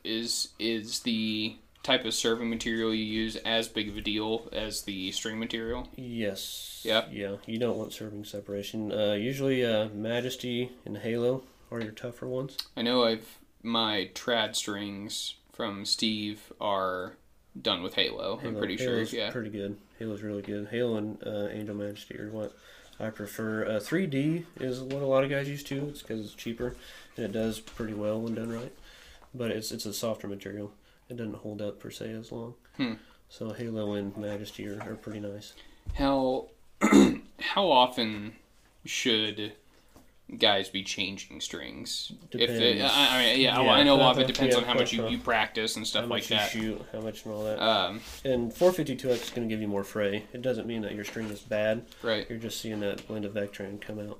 is is the type of serving material you use as big of a deal as the string material? Yes. Yeah. Yeah. You don't want serving separation. Uh, usually, uh, Majesty and Halo are your tougher ones. I know I've my trad strings from Steve are done with Halo. I'm Halo- pretty sure. Yeah. pretty good. Halo's really good. Halo and uh, Angel Majesty are what I prefer. Uh, 3D is what a lot of guys use too. It's because it's cheaper and it does pretty well when done right. But it's it's a softer material. It doesn't hold up per se as long. Hmm. So Halo and Majesty are, are pretty nice. How how often should guys be changing strings? If it, Depends. I, I mean, yeah, Yeah, I know a lot of it depends yeah, on how much you, you practice and stuff how like much that. you shoot, how much and all that. Um, and 452X is going to give you more fray. It doesn't mean that your string is bad. right. You're just seeing that blend of Vectran come out.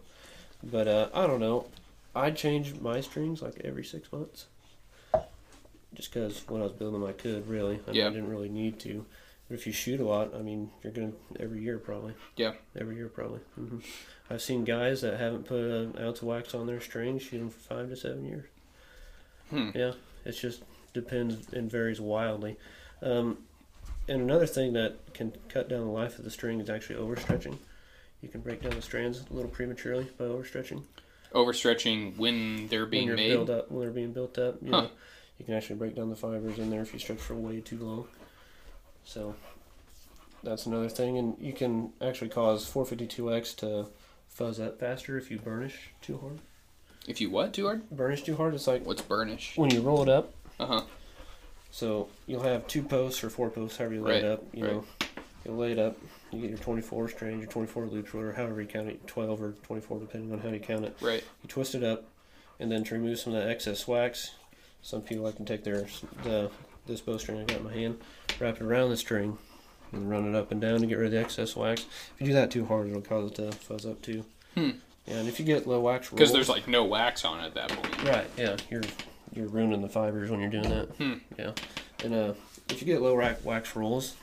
But uh, I don't know. I change my strings like every six months. Just because when I was building them, I could really. I, mean, Yeah. I didn't really need to. But if you shoot a lot, I mean, you're gonna every year probably. Yeah. Every year probably. hmm I've seen guys that haven't put an ounce of wax on their string shoot them for five to seven years. Hmm. Yeah, it just depends and varies wildly. Um, and another thing that can cut down the life of the string is actually overstretching. You can break down the strands a little prematurely by overstretching. Overstretching when they're being when made. built up, when they're being built up, you Huh. You can actually break down the fibers in there if you stretch for way too long. So that's another thing, and you can actually cause 452x to fuzz up faster if you burnish too hard. If you what too hard? Burnish too hard, it's like What's burnish? when you roll it up. Uh huh. So you'll have two posts or four posts, however you lay Right, it up. You right. know, you'll lay it up. You get your 24 strands, your 24 loops, or however you count it, 12 or 24, depending on how you count it. Right. You twist it up, and then to remove some of that excess wax, some people like to take their the this bowstring I got in my hand, wrap it around the string, and run it up and down to get rid of the excess wax. If you do that too hard, it'll cause it to fuzz up too. Hmm. Yeah, and if you get low wax Because there's like no wax on it at that point. Right. Yeah. You're you're ruining the fibers when you're doing that. Hmm. Yeah. And uh, if you get low rack wax rolls,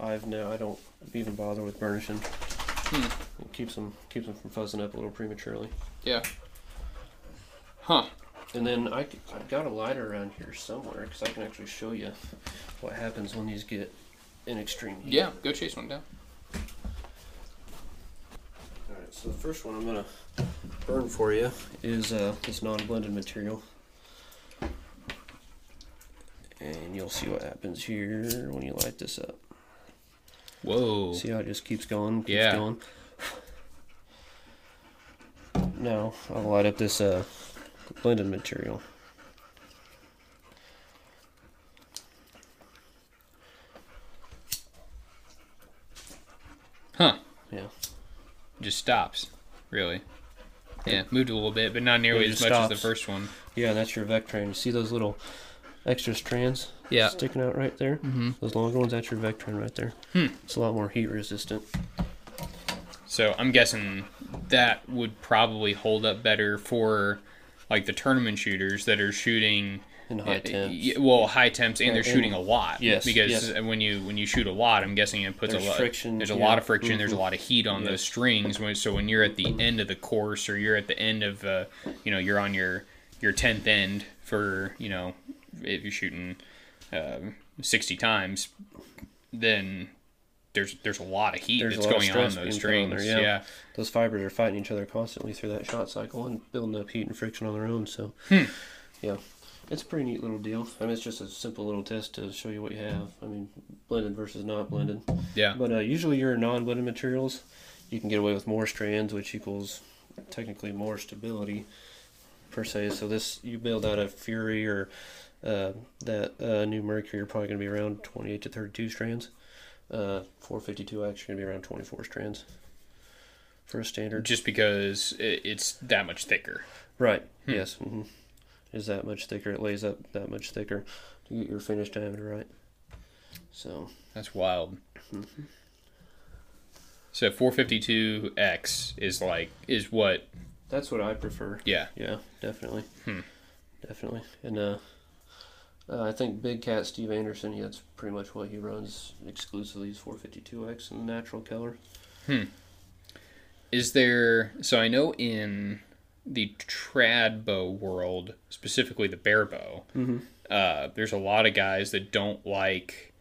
I've no, I don't even bother with burnishing. Hmm. It keeps them keeps them from fuzzing up a little prematurely. Yeah. Huh. And then I, have got a lighter around here somewhere because I can actually show you what happens when these get in extreme heat. Yeah, go chase one down. All right, so the first one I'm gonna burn for you is uh, this non-blended material, and you'll see what happens here when you light this up. Whoa. See how it just keeps going, keeps Yeah. going. Now I'll light up this uh, blended material. Huh. Yeah. Just stops. Really. Yeah, moved a little bit, but not nearly as much as the first one. Yeah, that's your Vectran. You see those little extra strands Yeah. sticking out right there? Mm-hmm. Those longer ones, that's your Vectran right there. Hmm. It's a lot more heat resistant. So I'm guessing that would probably hold up better for like the tournament shooters that are shooting in high uh, temps. well high temps and they're shooting a lot. Yes, Because yes. when you when you shoot a lot, I'm guessing it puts There's a lot friction, There's a yeah. lot of friction. There's a Mhm. lot of heat on Yes. those strings. When, so when you're at the end of the course or you're at the end of uh, you know you're on your your tenth end for you know if you're shooting um, 60 times, then there's there's a lot of heat There's that's going on in those strings. there, yeah. yeah. Those fibers are fighting each other constantly through that shot cycle and building up heat and friction on their own. So, Hmm. yeah, it's a pretty neat little deal. I mean, it's just a simple little test to show you what you have. I mean, blended versus not blended. Yeah. But uh, usually your non-blended materials, you can get away with more strands, which equals technically more stability per se. So this you build out a Fury or uh, that uh, new Mercury, you're probably going to be around 28 to 32 strands. Uh, 452X, you're going to be around 24 strands for a standard. Just because it's that much thicker. Right. Hmm. Yes. hmm Is that much thicker? It lays up that much thicker to get your finish diameter right. So That's wild. Mm-hmm. So 452X is like is what? that's what I prefer. Yeah. Yeah, definitely. Hmm. Definitely. And uh, uh, I think Big Cat Steve Anderson, yeah, that's pretty much what he runs exclusively is 452X in the natural color. Is there? So I know in the trad bow world, specifically the bare bow, Mm-hmm. uh, there's a lot of guys that don't like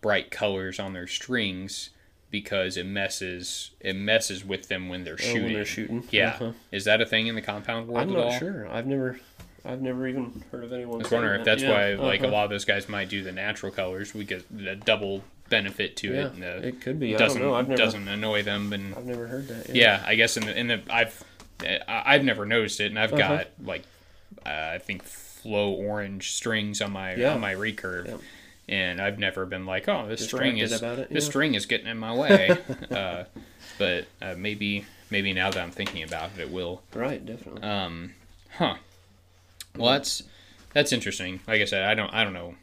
bright colors on their strings because it messes it messes with them when they're Oh, shooting. when they're shooting. Yeah. Uh-huh. Is that a thing in the compound world I'm not sure. I've never, I've never even heard of anyone. I was wondering if that. that's Yeah, why, like, a uh-huh. lot of those guys might do the natural colors. We get the double benefit to Yeah, it. And the, it could be. I doesn't don't know. I've never, doesn't annoy them. And I've never heard that. yeah, I guess in the in the I've I've never noticed it, and I've Uh-huh. got like uh, I think flow orange strings on my Yeah. on my recurve. And I've never been like, oh, this string is this yeah. string is getting in my way. uh, but uh, maybe maybe now that I'm thinking about it, it will. Right. Definitely. Um, huh. Well, that's that's interesting. Like I said, I don't I don't know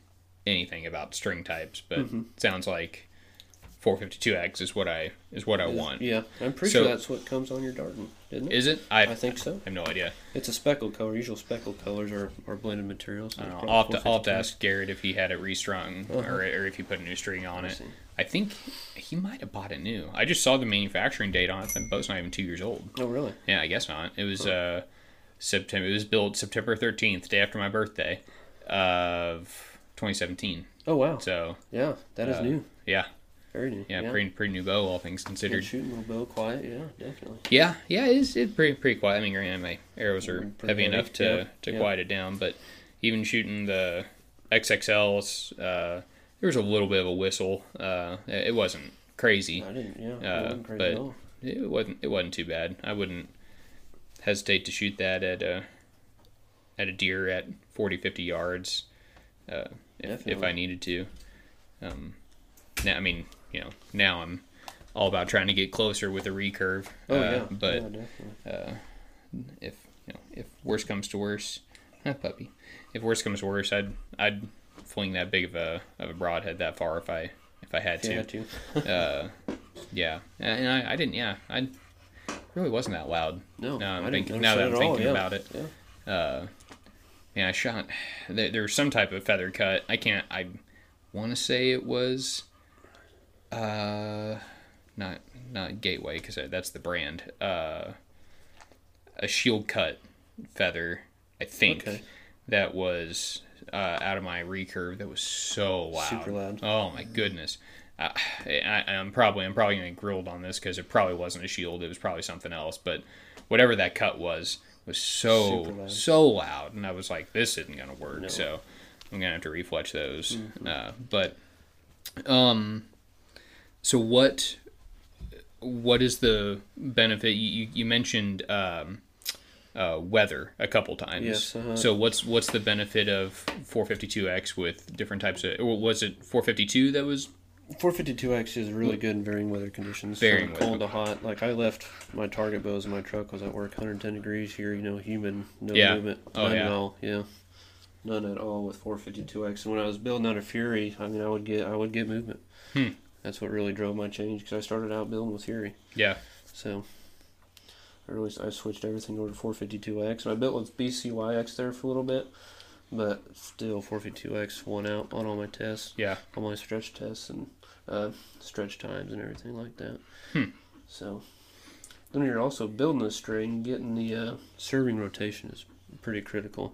anything about string types, but Mm-hmm. it sounds like 452X is what I is what I want. Yeah, I'm pretty So- sure that's what comes on your Darton, isn't it? Is it? I, I think so. I have no idea. It's a speckled color. Usual speckled colors are, are blended materials. I so don't know. probably I'll have, to, I'll have to ask Garrett if he had it restrung Uh-huh. or, or if he put a new string on it. I think he might have bought it new. I just saw the manufacturing date on it. The boat's not even two years old. Oh, really? Yeah, I guess not. It was uh September. It was built September thirteenth, day after my birthday, of 2017. Oh, wow. So Yeah, that is Uh, new. yeah, Very new. yeah, pretty pretty new bow, all things Good considered. shooting, little bow, quiet. Yeah, definitely. Yeah, yeah, it's it's pretty pretty quiet. I mean, granted, my arrows are pretty heavy heavy, enough to yeah, to yeah. quiet it down, but even shooting the XXLs, uh, there was a little bit of a whistle. Uh, it it wasn't crazy. I didn't. Yeah, Uh, it wasn't crazy but- at all. It wasn't it wasn't too bad. I wouldn't hesitate to shoot that at a at a deer at 40, 50 yards, uh, if, if I needed to. Um, now, I mean, you know, now I'm all about trying to get closer with a recurve. Oh uh, yeah, but yeah, uh, if you know if worse comes to worse, ah, puppy. If worse comes to worse, I'd I'd fling that big of a of a broadhead that far if I if I had If to. had to. Uh, yeah, and I, I didn't. Yeah, I really wasn't that loud. No, Now I'm I didn't thinking. Now that I'm at all, thinking yeah. about it, Yeah. uh, yeah, I shot. There, there was some type of feather cut. I can't. I want to say it was, uh, not not Gateway because that's the brand. Uh, a shield cut feather. I think Okay. that was uh, out of my recurve. That was so loud. Super loud. Oh my goodness. I, I, I'm probably I'm probably gonna get grilled on this because it probably wasn't a shield. It was probably something else. But whatever that cut was was so loud. so loud, and I was like, this isn't gonna work. No. So I'm gonna have to refletch those. Mm-hmm. Uh, but um, so what what is the benefit? You you, mentioned um. Uh, weather a couple times. Yes, uh-huh. So what's what's the benefit of 452x with different types of? Was it 452 that was 452X is really good in varying weather conditions. From cold to hot. Like I left my target bows in my truck. Was at work 110 degrees here. You know, humid, no Yeah. movement, Oh, none yeah. at all. Yeah, none at all with 452X. And when I was building out a Fury, I mean, I would get I would get movement. Hmm. That's what really drove my change because I started out building with Fury. yeah So I really I switched everything over to 452X. And I built with BCYX there for a little bit, but still 452X won out on all my tests yeah all my stretch tests and uh, stretch times and everything like that. Hmm. So then you're also building the string, getting the uh, serving rotation is pretty critical.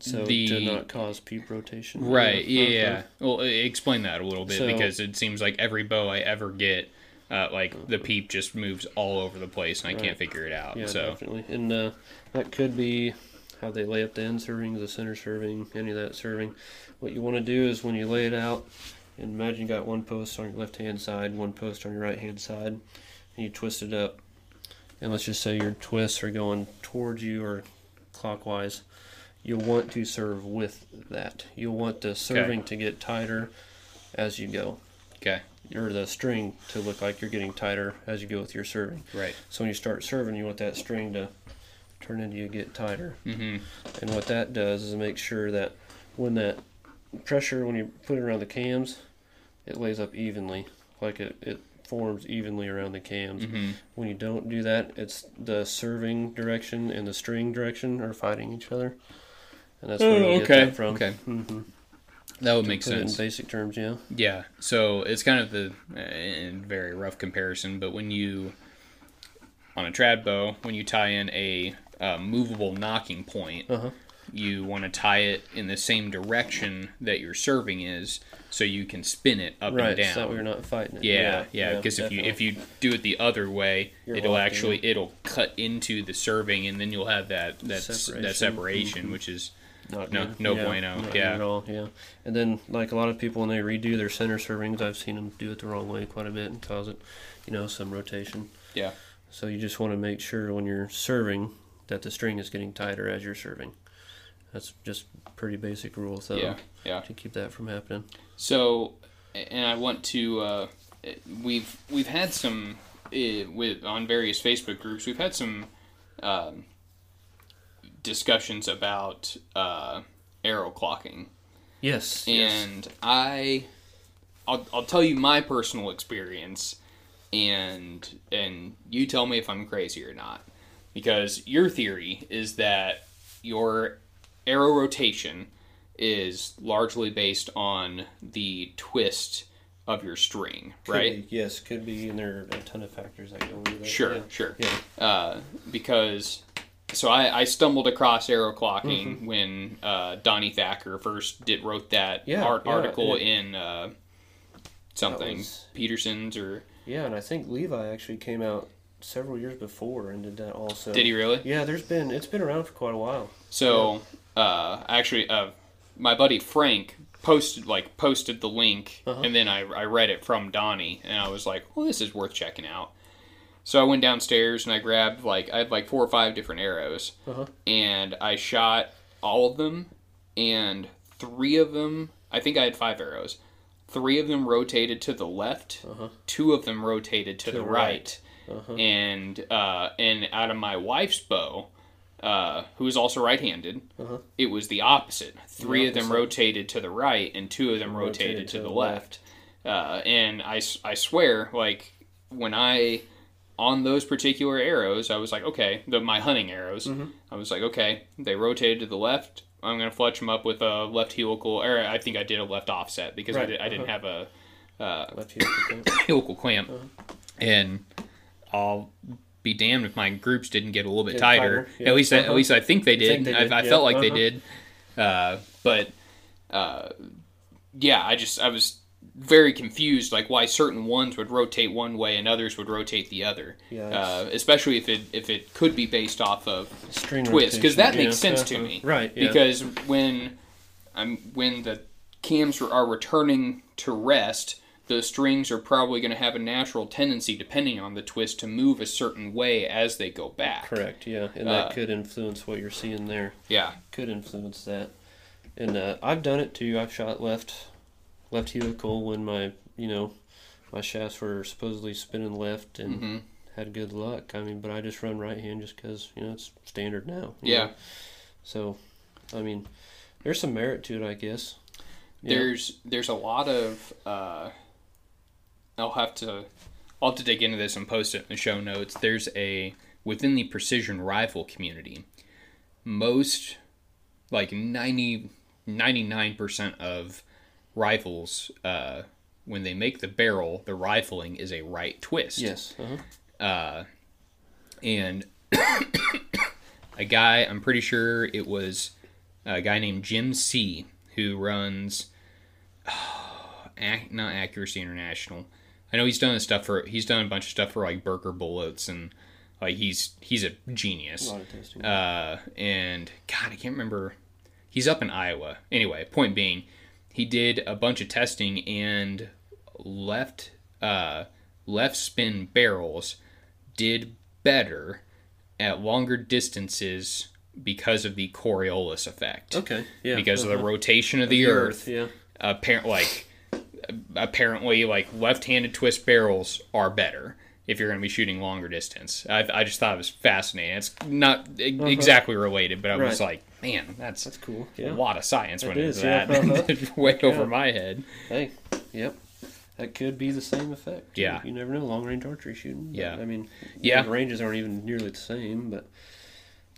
So The- to not cause peep rotation. right yeah, uh, yeah. well explain that a little bit So- because it seems like every bow I ever get uh, like the peep just moves all over the place and I can't figure it out Yeah, so definitely. And uh, that could be how they lay up the end serving, the center serving, any of that serving. What you want to do is when you lay it out, and imagine you got one post on your left hand side, one post on your right hand side, and you twist it up. And let's just say your twists are going towards you or clockwise. You'll want to serve with that. You'll want the serving to get tighter as you go, okay or the string to look like you're getting tighter as you go with your serving. right So when you start serving, you want that string to turn into you get tighter. mm-hmm And what that does is make sure that when that pressure, when you put it around the cams, it lays up evenly, like it, it forms evenly around the cams. mm-hmm When you don't do that, it's the serving direction and the string direction are fighting each other. And that's where Oh, you okay, get that from. okay. hmm that would make Put it in sense basic terms, yeah. Yeah, so it's kind of the uh, in very rough comparison, but when you on a trad bow, when you tie in a uh, movable knocking point, Uh huh. You want to tie it in the same direction that your serving is, so you can spin it up Right, and down. so you're not fighting it. yeah, yeah, because if you if you do it the other way, You're it'll actually it'll cut into the serving, and then you'll have that that Separation. that separation, Mhm. which is Not No- good. no yeah, bueno, yeah. at all. Yeah, and then like a lot of people when they redo their center servings, I've seen them do it the wrong way quite a bit and cause it, you know, some rotation. Yeah. So you just want to make sure when you're serving that the string is getting tighter as you're serving. That's just pretty basic rule thumb yeah, yeah. to keep that from happening. So, and I want to. Uh, we've we've had some uh, with on various Facebook groups. We've had some um, discussions about uh, arrow clocking, Yes. and I, I'll, I'll tell you my personal experience, and and you tell me if I'm crazy or not, because your theory is that your arrow rotation is largely based on the twist of your string, Could right? be, yes, could be, and there are a ton of factors that go into that. Sure, Yeah. sure. Yeah. Uh, because so I, I stumbled across arrow clocking Mm-hmm. when uh, Donnie Thacker first did wrote that Yeah, art, yeah, article in uh, something was- Peterson's or Yeah, and I think Levi actually came out several years before and did that also. did he really? Yeah, there's been it's been around for quite a while. So uh, actually, uh, my buddy Frank posted like posted the link, Uh-huh. and then I, I read it from Donnie, and I was like, well, this is worth checking out. So I went downstairs and I grabbed like I had like four or five different arrows, Uh-huh. and I shot all of them, and three of them, I think I had five arrows. Three of them rotated to the left, Uh-huh. two of them rotated to, the, the right, right. Uh-huh. and uh, and out of my wife's bow, uh, who is also right-handed, Uh-huh. it was the opposite. Three of them rotated to the right, and two of them rotated, to, the left. Uh, and I swear, like when I on those particular arrows, I was like, okay, the, my hunting arrows. Mm-hmm. I was like, okay, they rotated to the left. I'm gonna fletch them up with a left helical, or I think I did a left offset because I, Right, did, I didn't have a uh, Left heel kick. helical clamp, Uh-huh. and I'll be damned if my groups didn't get a little bit Get tighter. tighter, yeah. At least, I, at Uh-huh. least I think they did. think they I, did, I yeah. felt like they Uh-huh. did. Uh, but uh, yeah, I just I was very confused, like why certain ones would rotate one way and others would rotate the other. Uh, especially if it if it could be based off of String twist, because that makes yeah, sense to uh-huh. me. Right. Because when I'm when the cams are returning to rest, the strings are probably going to have a natural tendency, depending on the twist, to move a certain way as they go back. Correct. Yeah, and Uh, that could influence what you're seeing there. Yeah. Could influence that. And uh, I've done it too. I've shot left, left helical when my you know my shafts were supposedly spinning left and hmm had good luck. I mean, but I just run right hand just because you know it's standard now. Yeah. know. So, I mean, there's some merit to it, I guess. Yeah. There's there's a lot of uh, I'll have to I'll have to dig into this and post it in the show notes. There's a within the precision rifle community, most like 90 99% of rifles uh, when they make the barrel, the rifling is a right twist. Yes. Uh-huh. uh, and a guy i'm pretty sure it was a guy named jim c who runs ac- not accuracy international i know he's done this stuff for he's done a bunch of stuff for like Berger bullets and like he's he's a genius. A of testing. uh, and God, I can't remember. He's up in Iowa. Anyway, point being, he did a bunch of testing and left uh, left spin barrels did better at longer distances because of the Coriolis effect. okay. Yeah. Because of the uh-huh. rotation of the, earth, Yeah. apparent like apparently like left-handed twist barrels are better if you're going to be shooting longer distance. I, I just thought it was fascinating. It's not e- exactly related, but I was Uh-huh. Like, man, that's, That's cool. a lot of science It went into is, yeah. that. Uh-huh. It's Way over my head. Hey. Yep. That could be the same effect. Yeah. You never know. Long range archery shooting. Yeah. I mean, Yeah. The ranges aren't even nearly the same, but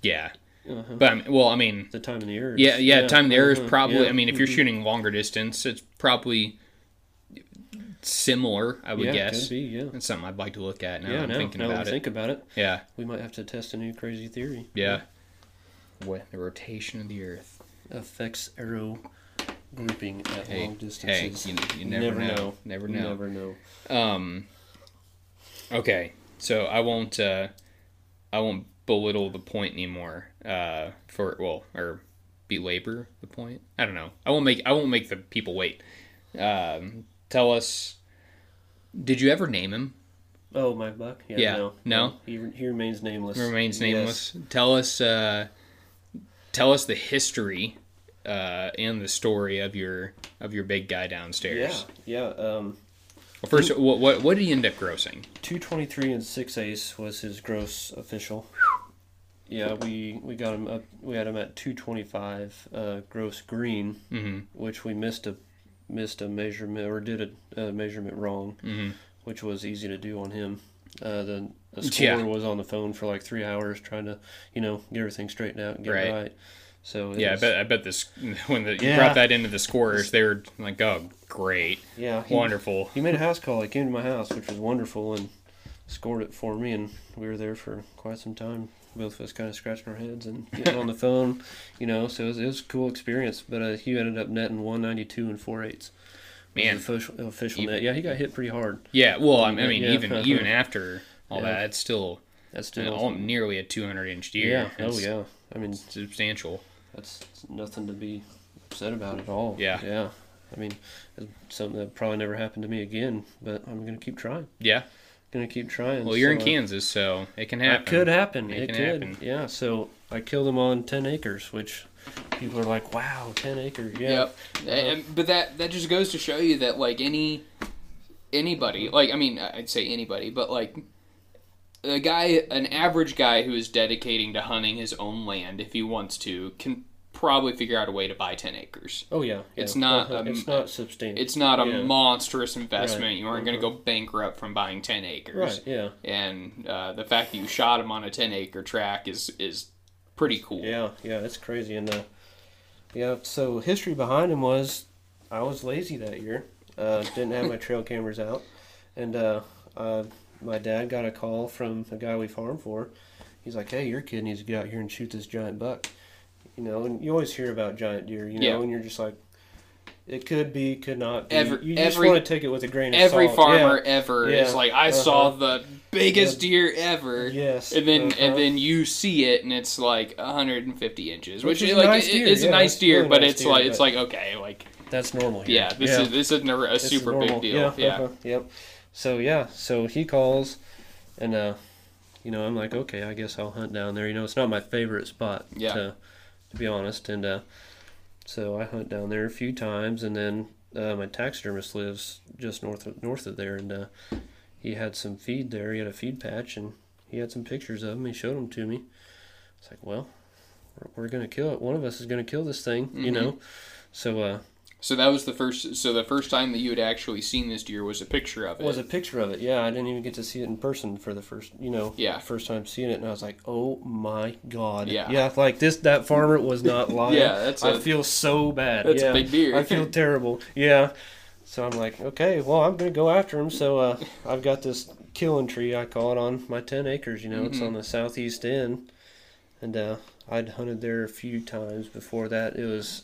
Yeah, uh-huh. but I mean, well, I mean, the time in the air. yeah, yeah. Time there is uh-huh, probably. yeah, I mean, if you're mhm. shooting longer distance, it's probably similar. I would yeah, guess. Be. Yeah. That's something I'd like to look at now. yeah. I'm now, thinking now about it. think about it, Yeah, we might have to test a new crazy theory. yeah. What the rotation of the Earth? Affects arrow grouping at Hey, long hey, distances. you, you never, know. Never know. Never know. Um. Okay, so I won't. Uh, I won't belittle the point anymore. Uh, for well, or belabor the point. I don't know. I won't make. I won't make the people wait. Um, tell us. Did you ever name him? Oh, my buck. Yeah. Yeah, No. no? He, he remains nameless. Remains Yes. nameless. Tell us. Uh, tell us the history. Uh, and the story of your of your big guy downstairs. Yeah. Um, Well, first, what, what what did he end up grossing? 223 and 6 ace was his gross official. Yeah, we, we got him up. We had him at 225 uh, gross green, Mm-hmm. which we missed a missed a measurement or did a, a measurement wrong, Mm-hmm. which was easy to do on him. Uh, the, the score Yeah. was on the phone for like three hours trying to, you know, get everything straightened out and get Right. it right. So Yeah, I bet. I bet this when the, you brought that into the scorers, they were like, "Oh, great, yeah, he, wonderful." He made a house call. He came to my house, which was wonderful, and scored it for me. And we were there for quite some time. Both of us kind of scratching our heads and getting on the phone, you know. So it was, it was a cool experience. But uh, he ended up netting 192 and four eighths. Man. official, official net. Yeah, he got hit pretty hard. Yeah, well, I mean, Yeah. even even after all Yeah. that, it's still That's still all- nearly a 200 inch deer. yeah. Oh yeah. I mean, substantial. that's nothing to be upset about at all. Yeah. Yeah. I mean, it's something that probably never happened to me again. But I'm gonna keep trying. Yeah. Gonna keep trying. Well, you're in So, uh, Kansas, so it can happen. It could happen. It It, can could. happen. Yeah. So I killed them on ten acres, which people are like, "Wow, ten acres." Yeah. Yep. And, but that that just goes to show you that like any anybody, like I mean, I'd say anybody, but like a guy, an average guy who is dedicating to hunting his own land, if he wants to, can probably figure out a way to buy ten acres. Oh yeah. It's not, Uh-huh. um, it's not substantial. It's not a Yeah. monstrous investment. Right. You aren't going to go bankrupt from buying ten acres. right. Yeah. And uh, the fact that you shot him on a ten acre track is is pretty cool. Yeah. Yeah. It's crazy. And uh, yeah. So history behind him was, I was lazy that year. Uh, didn't have my trail cameras out, and uh, uh, my dad got a call from a guy we farm for. He's like, "Hey, your kid needs to get out here and shoot this giant buck." You know, and you always hear about giant deer, you know, Yeah. and you're just like, It could be, could not be. Every- you just every- want to take it with a grain of Every salt. Every farmer ever Yeah. is like, I Uh-huh. saw the biggest deer ever. Yes. And then uh-huh. and then you see it and it's like 150 inches, which, Which is like nice it- it's a nice it's deer, really but nice it's deer, like it's like okay, like that's normal here. yeah, this is this isn't a, a This is super big deal. Yeah. Yeah. uh-huh, Yep. So yeah, so he calls, and uh, you know, I'm like, okay, I guess I'll hunt down there. You know, it's not my favorite spot. Yeah. To, to be honest, and uh, so I hunt down there a few times, and then uh, my taxidermist lives just north of north of there, and uh, he had some feed there. He had a feed patch, and he had some pictures of them. He showed them to me. It's like, well, we're, we're gonna kill it. One of us is gonna kill this thing, you Mhm. know. So uh, So that was the first. So the first time that you had actually seen this deer was a picture of it. was a picture of it. Yeah, I didn't even get to see it in person for the first, you know, Yeah. first time seeing it, and I was like, oh my god. Yeah. Yeah, like this, that farmer was not lying. Yeah, that's I a- feel so bad. That's yeah. a big deer. I feel terrible. Yeah. So I'm like, okay, well, I'm gonna go after him. So uh, I've got this killing tree, I call it, on my 10 acres. You know, it's Mhm. on the southeast end, and uh, I'd hunted there a few times before that. It was.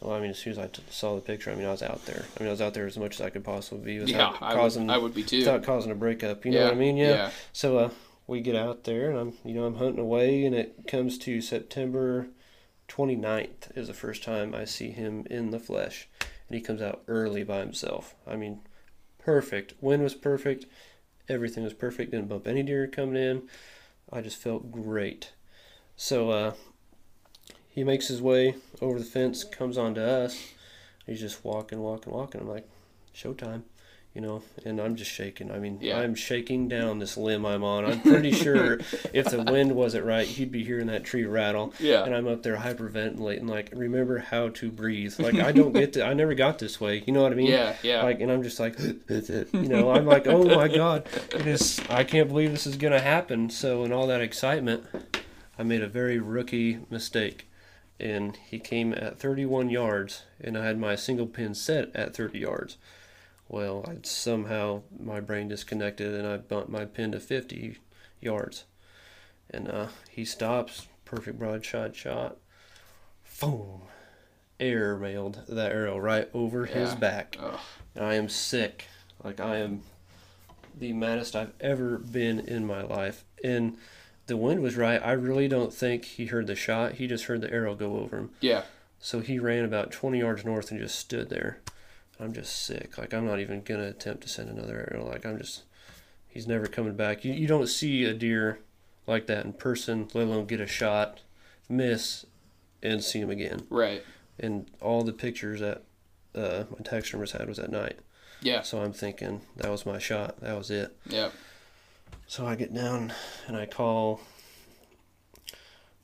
Well, I mean, as soon as I t- saw the picture, I mean, I was out there. I mean, I was out there as much as I could possibly be yeah, without I causing would, I would be too. without causing a breakup. You know what I mean? Yeah. Yeah. So uh, we get out there, and I'm you know I'm hunting away, and it comes to September 29th is the first time I see him in the flesh, and he comes out early by himself. I mean, perfect. Wind was perfect. Everything was perfect. Didn't bump any deer coming in. I just felt great. So uh, he makes his way over the fence, comes on to us. He's just walking, walking, walking. I'm like, showtime, you know, and I'm just shaking. I mean, Yeah. I'm shaking down this limb I'm on. I'm pretty sure if the wind wasn't right, he'd be hearing that tree rattle. Yeah. And I'm up there hyperventilating, like, remember how to breathe. Like, I don't get to, I never got this way. You know what I mean? Yeah. Yeah. Like, and I'm just like, that's it. you know, I'm like, oh my god, it is. I can't believe this is gonna happen. So, in all that excitement, I made a very rookie mistake, and he came at 31 yards, and I had my single pin set at 30 yards. Well, I somehow my brain disconnected, and I bumped my pin to 50 yards, and uh, he stops, perfect broadside shot, shot. boom, air mailed that arrow right over his back. Ugh. And I am sick. Like I am the maddest I've ever been in my life. And the wind was right. I really don't think he heard the shot. He just heard the arrow go over him. yeah. So he ran about 20 yards north and just stood there. I'm just sick. Like I'm not even gonna attempt to send another arrow. Like I'm just, he's never coming back. You you don't see a deer like that in person, let alone get a shot, miss, and see him again. Right. And all the pictures that uh, my taxidermist had was at night. Yeah. So I'm thinking that was my shot. That was it. Yeah. So I get down and I call.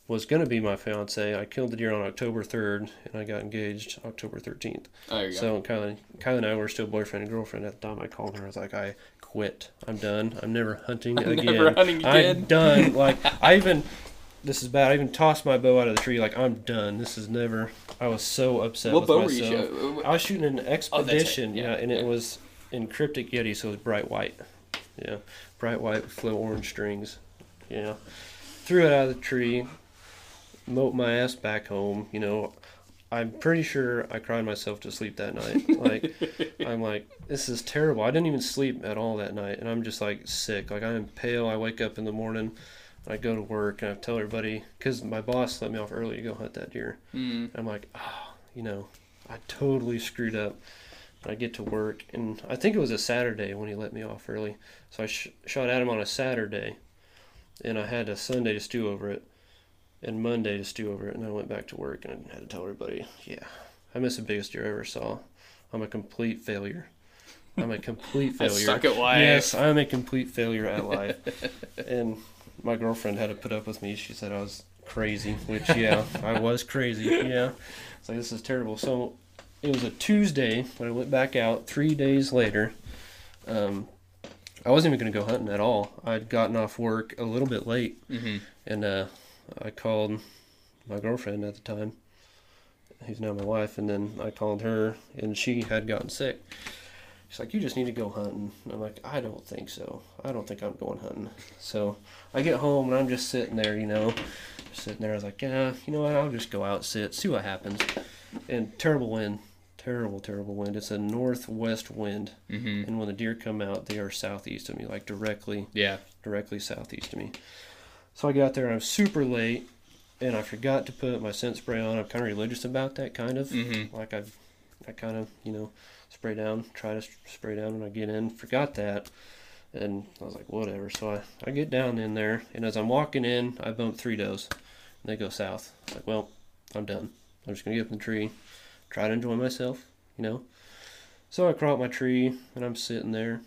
Was gonna be my fiance. I killed the deer on October third, and I got engaged October thirteenth. Oh, you go. So Kylie, Kylie and I were still boyfriend and girlfriend at the time. I called her. I was like, I quit. I'm done. I'm never hunting I'm again. never hunting again. I'm done. Like I even. This is bad. I even tossed my bow out of the tree. Like I'm done. This is never. I was so upset what with bow were myself. you shooting? I was shooting an oh, expedition, Yeah, yeah, and it yeah. was in Kryptek Yeti, so it was bright white. Yeah, bright white with flow orange strings. Yeah, threw it out of the tree, moped my ass back home. You know, I'm pretty sure I cried myself to sleep that night. Like, I'm like, this is terrible. I didn't even sleep at all that night, and I'm just like sick. Like I am pale. I wake up in the morning. I go to work and I tell everybody because my boss let me off early to go hunt that deer. Mm. I'm like, oh, you know, I totally screwed up. I get to work, and I think it was a Saturday when he let me off early. So I sh- shot at him on a Saturday, and I had a Sunday to stew over it, and Monday to stew over it, and I went back to work and I had to tell everybody, yeah, I missed the biggest deer I ever saw. I'm a complete failure. I'm a complete I failure. suck at life. Yes, I'm a complete failure at life. and my girlfriend had to put up with me. She said I was crazy, which yeah, I was crazy. Yeah, it's like this is terrible. So it was a Tuesday when I went back out. Three days later, um, I wasn't even going to go hunting at all. I'd gotten off work a little bit late, hmm and uh, I called my girlfriend at the time, who's now my wife, and then I called her, and she had gotten sick. She's like, "You just need to go hunting." And I'm like, "I don't think so. I don't think I'm going hunting." So I get home and I'm just sitting there, you know, sitting there. I was like, "Yeah, you know what? I'll just go out, sit, see what happens." And terrible wind, terrible, terrible wind. It's a northwest wind, hmm and when the deer come out, they are southeast of me, like directly, Yeah. directly southeast of me. So I got there and I'm super late, and I forgot to put my scent spray on. I'm kind of religious about that, kind of. hmm Like I, I kind of you know spray down, try to spray down when I get in. Forgot that, and I was like, whatever. So I, I get down in there, and as I'm walking in, I bump three does, and they go south. It's like, well, I'm done. I'm just gonna get up in the tree, try to enjoy myself, you know. So I crawl up my tree, and I'm sitting there.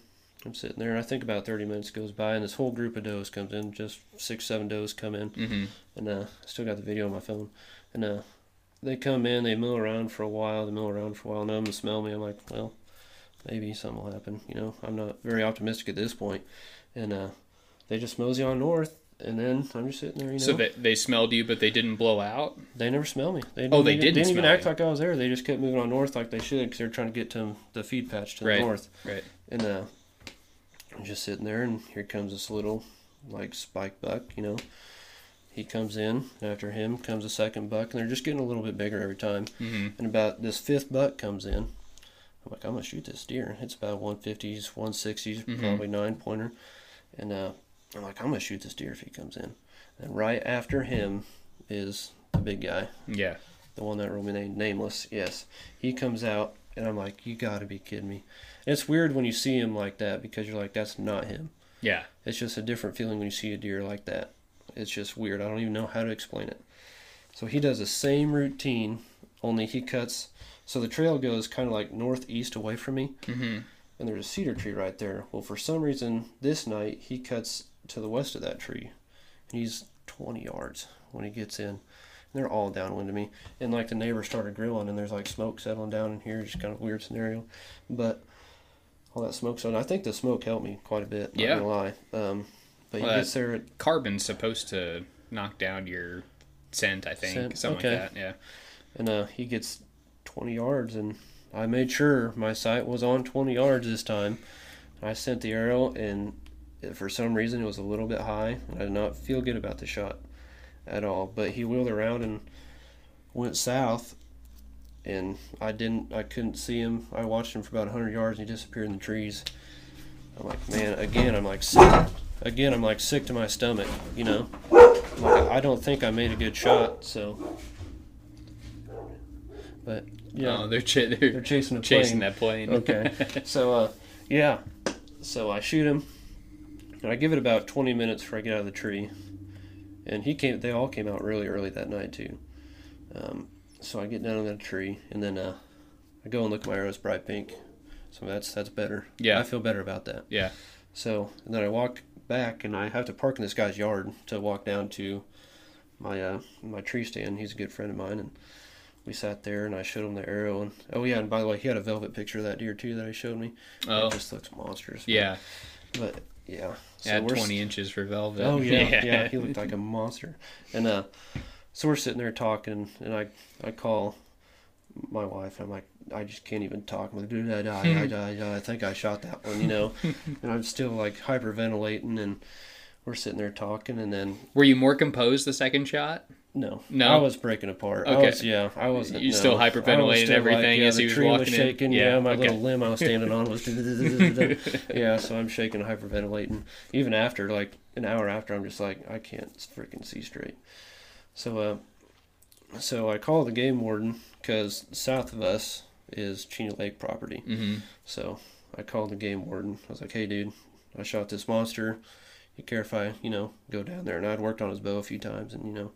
I'm sitting there, and I think about 30 minutes goes by, and this whole group of does comes in. Just six, seven does come in hmm and uh, I still got the video on my phone. And uh, they come in, they mill around for a while, they mill around for a while, none of them smell me. I'm like, well, maybe something will happen. You know, I'm not very optimistic at this point. And uh, they just mosey on north, and then I'm just sitting there. You know, So they, they smelled you, but they didn't blow out. they never smell me. They Oh, they even, didn't They didn't even act you. like I was there. They just kept moving on north like they should because they're trying to get to the feed patch to the north. Right. And uh, I'm just sitting there, and here comes this little, like, spike buck, you know. He comes in, after him comes a second buck, and they're just getting a little bit bigger every time. hmm And about this fifth buck comes in. I'm like, I'm going to shoot this deer. It's about 150s, 160s, Mhm. probably nine pointer. And uh, I'm like, I'm going to shoot this deer if he comes in. And right after him is the big guy Yeah. the one that remained nameless. Yes, he comes out, and I'm like, you got to be kidding me. And it's weird when you see him like that because you're like, that's not him. Yeah. It's just a different feeling when you see a deer like that. It's just weird. I don't even know how to explain it. So he does the same routine, only he cuts. So the trail goes kind of like northeast away from me, hmm and there's a cedar tree right there. Well, for some reason, this night he cuts to the west of that tree, and he's 20 yards when he gets in. And they're all downwind of me, and like the neighbor started grilling, and there's like smoke settling down in here. Just kind of weird scenario, but all that smoke. So I think the smoke helped me quite a bit. Not Yeah. gonna lie. Um, but Well, he gets there at Carbon's supposed to knock down your scent. I think Scent, something okay. like that. Yeah. and uh, he gets 20 yards and i made sure my sight was on 20 yards this time i sent the arrow and for some reason it was a little bit high. And i did not feel good about the shot at all. But he wheeled around and went south and i didn't i couldn't see him. I watched him for about 100 yards and he disappeared in the trees. I'm like man again i'm like sick again i'm like sick to my stomach you know? Like, i don't think i made a good shot so. But yeah, Oh, they're, ch- they're they're chasing a plane. chasing that plane. Okay. so uh, yeah, so I shoot him, and I give it about 20 minutes before I get out of the tree, and he came. They all came out really early that night too. Um, so I get down in that tree, and then uh, I go and look at my arrows bright pink. So that's that's better. Yeah. I feel better about that. yeah. So and then I walk back, and I have to park in this guy's yard to walk down to my uh, my tree stand. He's a good friend of mine, and we sat there, and I showed him the arrow. And oh yeah, and by the way, he had a velvet picture of that deer too that I showed me. Oh. It just looks monstrous. Yeah. But yeah. So Add we're s- 20 inches for velvet. Oh yeah, yeah, He looked like a monster. And uh, so we're sitting there talking, and I I call my wife. And I'm like, I just can't even talk. I'm like, dude, I, I, I, I, I think I shot that one, you know. and I'm still like hyperventilating, and we're sitting there talking, and then Were you more composed the second shot? No, No? I was breaking apart. I Okay. was, yeah, I was. You still hyperventilating everything yeah, as the he was tree walking was in? shaking. Yeah, Yeah, my okay. little limb I was standing on was. yeah, so I'm shaking, hyperventilating. Even after, like an hour after, I'm just like, I can't freaking see straight. So, uh, so I call the game warden because south of us is Cheney Lake property. hmm So I called the game warden. I was like, "Hey, dude, I shot this monster. You care if I, you know, go down there?" And I'd worked on his bow a few times, and you know,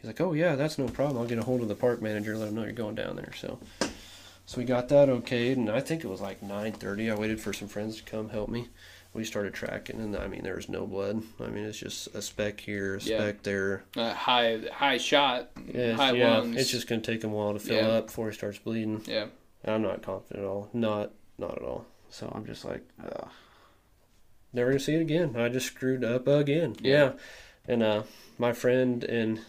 he's like, "Oh yeah, that's no problem. I'll get a hold of the park manager, let him know you're going down there." So, so we got that okayed, and I think it was like 9:30. I waited for some friends to come help me. We started tracking, and I mean, there was no blood. I mean, it's just a speck here, a Yeah. speck there. Uh, high high shot, Yeah, high yeah, lungs. it's just gonna take him a while to fill Yeah. up before he starts bleeding. yeah. And I'm not confident at all. Not not at all. So I'm just like, Ugh. never gonna see it again. I just screwed up again. Yeah. Yeah. And uh, my friend and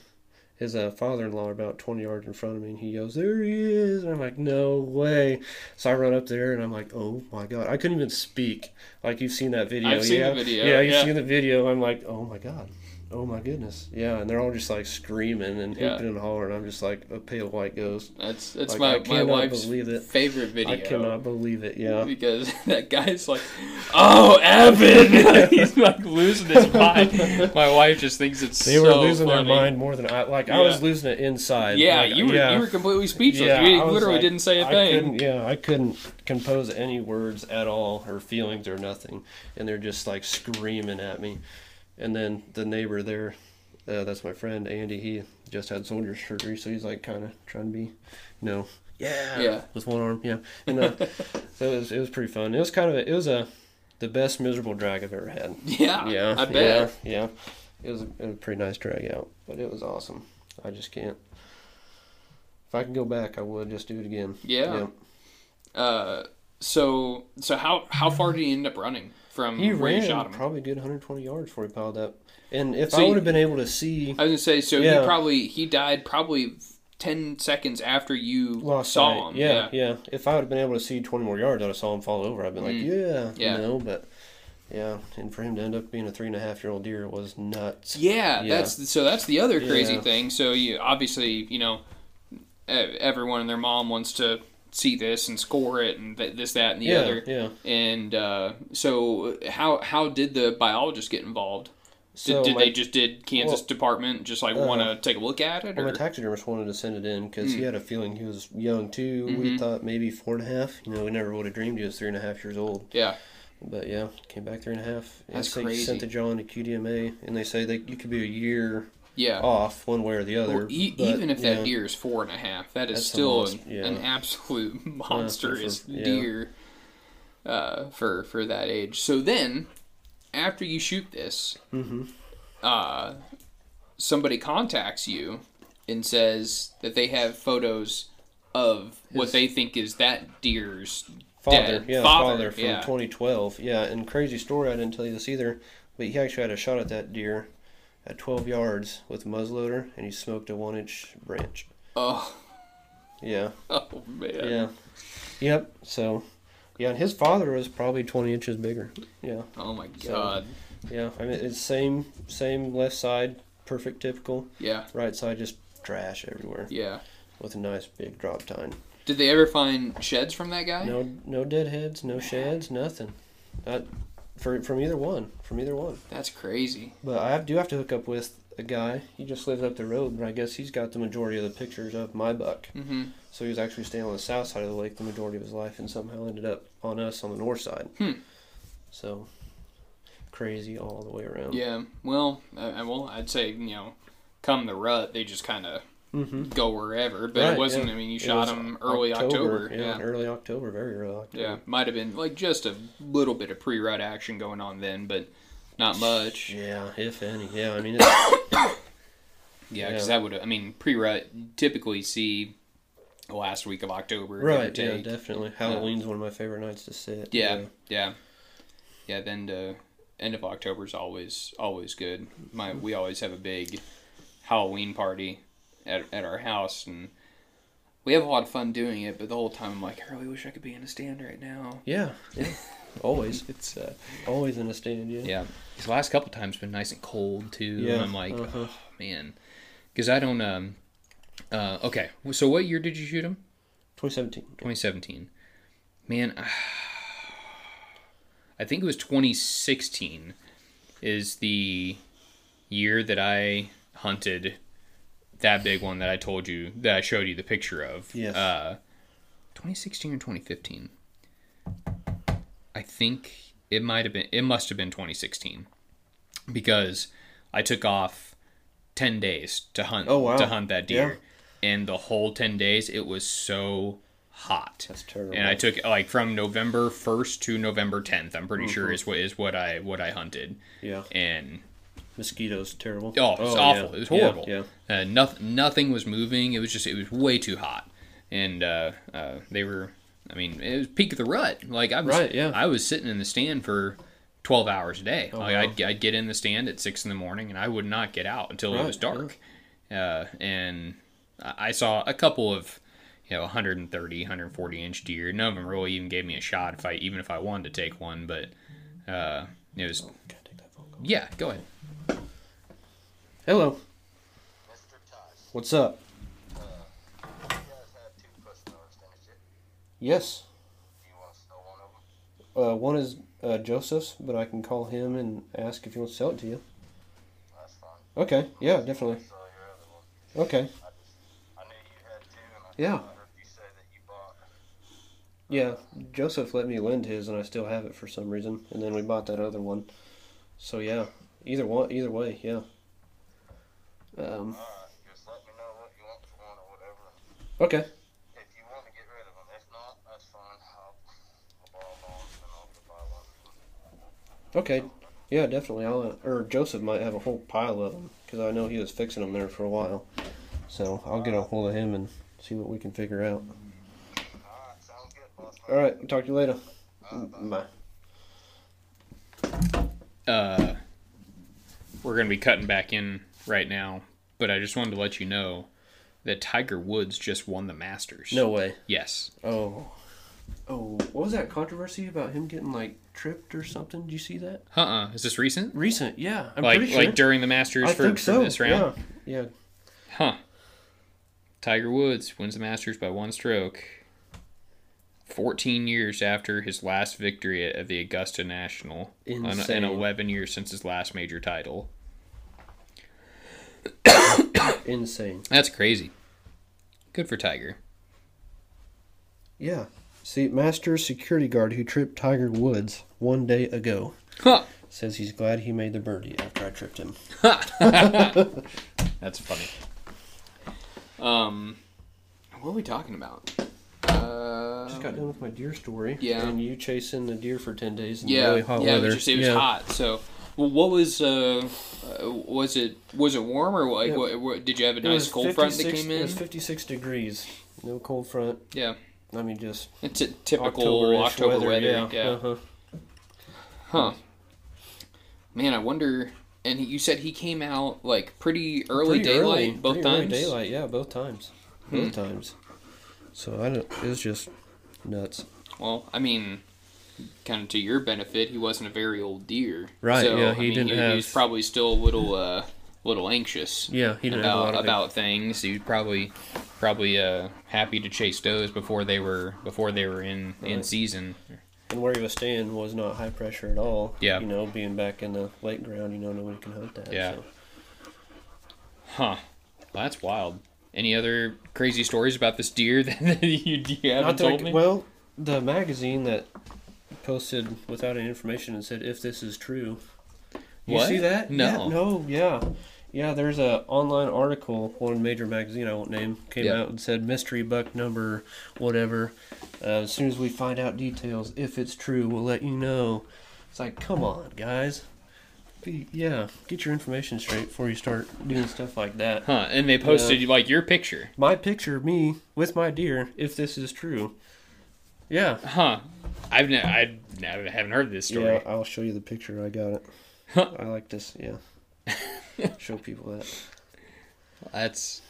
his uh, father-in-law about 20 yards in front of me and he goes there he is. And i'm like no way. So i run up there and i'm like oh my god. I couldn't even speak. Like you've seen that video I've seen yeah? the video, yeah you've yeah. seen the video. I'm like oh my god oh my goodness yeah and they're all just like screaming and Yeah. hooping and hollering i'm just like a pale white ghost That's that's Like, my, my wife's believe it. favorite video. i cannot believe it yeah because that guy's like, "Oh, Evan!" He's like losing his mind. My wife just thinks it's they so were losing funny. their mind more than i like i was losing it inside Yeah, Like, you were yeah. you were completely speechless. Yeah, you literally like- didn't say a I thing. couldn't, yeah, I couldn't compose any words at all, or feelings, or nothing, and they're just like screaming at me. And then the neighbor there, uh, that's my friend Andy. He just had soldier surgery, so he's like kind of trying to be, you know, yeah, Yeah. with one arm, yeah. And uh, so it was it was pretty fun. It was kind of a, it was a the best miserable drag I've ever had. Yeah, Yeah, I bet. Yeah, yeah. It was a, it was a pretty nice drag out, but it was awesome. I just can't. If I could go back, I would just do it again. Yeah. Uh, so so how how far did he end up running from He where you ran shot him? probably good 120 yards before he piled up. And if So I would have been able to see, I was gonna say so. Yeah. He probably he died probably ten seconds after you lost saw sight. him. Yeah, yeah, If I would have been able to see 20 more yards, I'd have saw him fall over. I'd been like, Mm. yeah, Yeah. you know. But yeah, and for him to end up being a three and a half year old deer was nuts. Yeah, Yeah. that's so. That's the other crazy Yeah. thing. So you obviously you know everyone and their mom wants to see this and score it and th- this that and the yeah, other. yeah. And uh, so how how did the biologist get involved? Did, So did my, they just did Kansas well, department just like uh, want to take a look at it? well, Or? my taxidermist wanted to send it in because Hmm. he had a feeling he was young too. We Mhm. thought maybe four and a half. You know, we never would have dreamed he was three and a half years old. yeah, But yeah, came back three and a half. And That's so crazy. Sent the John to QDMA, and they say that you could be a year yeah. off one way or the other. Well, e- but, even if that yeah. deer is four and a half, that is still monst- an, yeah. an absolute monstrous for- yeah. deer uh, for for that age. So then, after you shoot this, Mm-hmm. uh, somebody contacts you and says that they have photos of what they think is that deer's Father, dead yeah, father, father, from yeah. 2012. Yeah, and crazy story. I didn't tell you this either, but he actually had a shot at that deer at 12 yards with a muzzleloader, and he smoked a one-inch branch. Oh, Yeah, oh man. yeah, yep. So, yeah, and his father was probably 20 inches bigger. Yeah, Oh my So- god. yeah. I mean, it's same, same left side, perfect, typical. Yeah, Right side just trash everywhere yeah. with a nice big drop tine. Did they ever find sheds from that guy? No, no deadheads, no sheds, nothing. Not for from either one, from either one. That's crazy. But I do have to hook up with a guy. He just lives up the road, but I guess he's got the majority of the pictures of my buck. Mm-hmm. So he was actually staying on the south side of the lake the majority of his life, and somehow ended up on us on the north side. Hmm. So crazy all the way around. Yeah. Well, uh, well, I'd say you know, come the rut, they just kind of Mm-hmm. go wherever. But Right, it wasn't. yeah. I mean, you It shot them early October. Yeah, Yeah. early October, very early October. Yeah. Might have been like just a little bit of pre-rut action going on then, but not much. Yeah, if any. Yeah, I mean, it's, Yeah, because that would. I mean, pre-rut typically see the last week of October. right. Yeah, definitely. Halloween's one of my favorite nights to sit. Yeah, yeah, yeah. Then the end of October is always always good. My we always have a big Halloween party at at our house, and we have a lot of fun doing it. But the whole time I'm like, I really wish I could be in a stand right now. Yeah, yeah. Always, It's uh, always in a stand. Yeah. yeah. These last couple times been nice and cold too. Yeah, and I'm like, uh-huh. oh man, because I don't um. Uh, okay, so what year did you shoot him? 2017. 2017. Man, I think it was 2016 is the year that I hunted that big one that I told you that I showed you the picture of. Yes. Uh, 2016 or 2015. I think it might have been. It must have been 2016 because I took off 10 days to hunt. Oh, wow. To hunt that deer, and the whole 10 days it was so hot. That's terrible. And I took like from November 1st to November 10th. I'm pretty Mm-hmm. sure is what is what I what I hunted. yeah, And mosquitoes terrible. oh, it was yeah. awful. It was horrible. Yeah, Uh, nothing nothing was moving. It was just it was way too hot. And uh, uh, they were I mean, it was peak of the rut. Like I was Right, yeah. I was sitting in the stand for 12 hours a day. Oh, like wow. I'd, I'd get in the stand at 6 in the morning and I would not get out until it was dark. uh, and I saw a couple of you know 130, 140 inch deer. None of them really even gave me a shot if I even if I wanted to take one, but uh, it was Can I take that phone call? yeah. Go ahead. Hello. Mr. Tosh, What's up? you guys have two push didn't you? Yes. Do you want to sell one of them? Uh, one is uh, Joseph's, but I can call him and ask if he wants to sell it to you. That's fine. Okay. Yeah, definitely. Sell your other one. Okay. I just, I knew you had two, I, Yeah. I you say that you bought. Yeah, Joseph let me lend his, and I still have it for some reason. And then we bought that other one. So yeah, either one, either way, yeah. Um, Alright, just let me know what you want for one or whatever. okay. If you want to get rid of them, if not, that's fine. I'll, I'll borrow one and I'll buy one. Okay. Yeah, definitely. I'll uh, or Joseph might have a whole pile of them because I know he was fixing them there for a while. So I'll get a hold of him and see what we can figure out. Alright, sounds good, boss. All right. I'll talk to you later. Alright, bye. Bye. Uh, we're gonna be cutting back in right now, but I just wanted to let you know that Tiger Woods just won the Masters. No way. Yes. Oh. Oh, what was that controversy about him getting like tripped or something? Did you see that? Uh. uh Is this recent? Recent, yeah. I'm like pretty sure. like during the Masters I for, think for this round? Yeah. Yeah. Huh. Tiger Woods wins the Masters by one stroke. 14 years after his last victory at the Augusta National. Insane. and 11 years since his last major title. Insane. That's crazy. Good for Tiger. Yeah. See, master security guard who tripped Tiger Woods one day ago Huh. says he's glad he made the birdie after I tripped him. That's funny. Um, what are we talking about? Uh, Just got done with my deer story. Yeah. And you chasing the deer for ten days in yeah, really hot yeah. weather. Just, it was hot. So, well, what was uh, uh, was it was it warm or like Yeah. what, what, did you have a nice cold front that 56 came It was 56 degrees. No cold front. Yeah, I mean, just it's a typical October weather. yeah. yeah. Uh-huh. Huh. Man, I wonder. And he- you said he came out like pretty early Pretty daylight early, both times. daylight, yeah, both times. Hmm. Both times. So I don't. It was just nuts. Well, I mean, kind of to your benefit, he wasn't a very old deer. Right, So, yeah, I he mean, didn't he, have- he was probably still a little, uh, little anxious. Yeah, he didn't have a about lot of about things. He was probably probably uh, happy to chase does before they were before they were in in season. And where he was staying was not high pressure at all. Yeah. You know, being back in the lake ground, you know, nobody can hunt that. Yeah. So. Huh. Well, that's wild. Any other crazy stories about this deer that, that you, you haven't Not that I told me? Well, the magazine that posted without any information and said if this is true. You What? see that? No. Yeah, no, yeah. Yeah, there's a online article, one major magazine I won't name, came Yeah. out and said mystery buck number whatever. Uh, as soon as we find out details, if it's true, we'll let you know. It's like, come on, guys. Be, yeah, get your information straight before you start doing stuff like that. huh? And they posted like your picture. My picture, me with my deer, if this is true. Yeah, Huh? I've ne- I haven't heard this story. Yeah, I'll show you the picture. I got it. Huh. I like this. Yeah. show people that. That's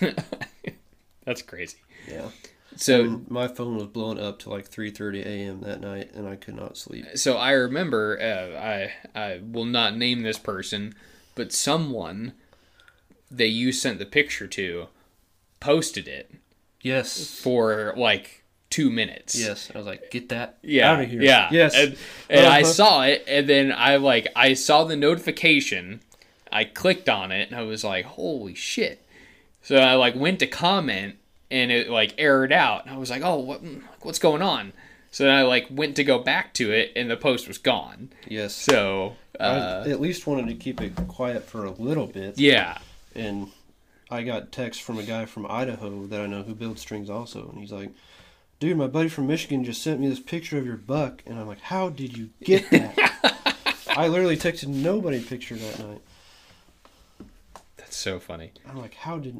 that's crazy. Yeah. So And my phone was blowing up to like 3:30 a.m. that night, and I could not sleep. so I remember uh, I I will not name this person, but someone that you sent the picture to posted it Yes. for like two minutes. Yes. I was like, get that Yeah, out of here. yeah. Yes. And, and I Uh-huh. saw it, and then I like I saw the notification. I clicked on it, and I was like, "Holy shit!" So I like went to comment, and it like errored out. And I was like, "Oh, what? What's going on?" So then I like went to go back to it, and the post was gone. yes. So uh, I at least wanted to keep it quiet for a little bit, yeah, and I got text from a guy from Idaho that I know who builds strings also, and he's like, "Dude, my buddy from Michigan just sent me this picture of your buck," and I'm like, "How did you get that?" I literally texted nobody a picture that night. that's so funny. I'm like, "How did?"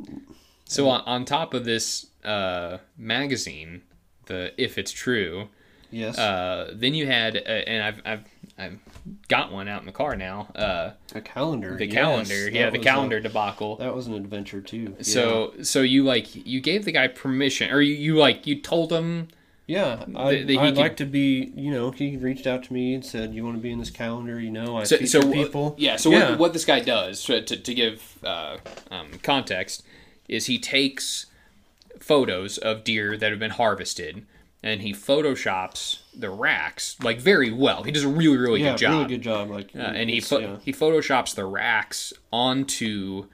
So on, on top of this uh, magazine, the if it's true, Yes. Uh, then you had, uh, and I've, I've I've got one out in the car now. Uh, A calendar. the yes, calendar, yeah, the was a- calendar debacle. that was an adventure too. Yeah. So so you like you gave the guy permission, or you, you like you told him yeah, I, that he I'd could- like to be. You know, he reached out to me and said, "You want to be in this calendar?" You know, I so, feature so people. yeah so Yeah. What, what this guy does to, to give uh, um, context is he takes photos of deer that have been harvested and he photoshops the racks like very well he does a really really yeah, good job really good job. Like, Uh, and he pho- yeah. he photoshops the racks onto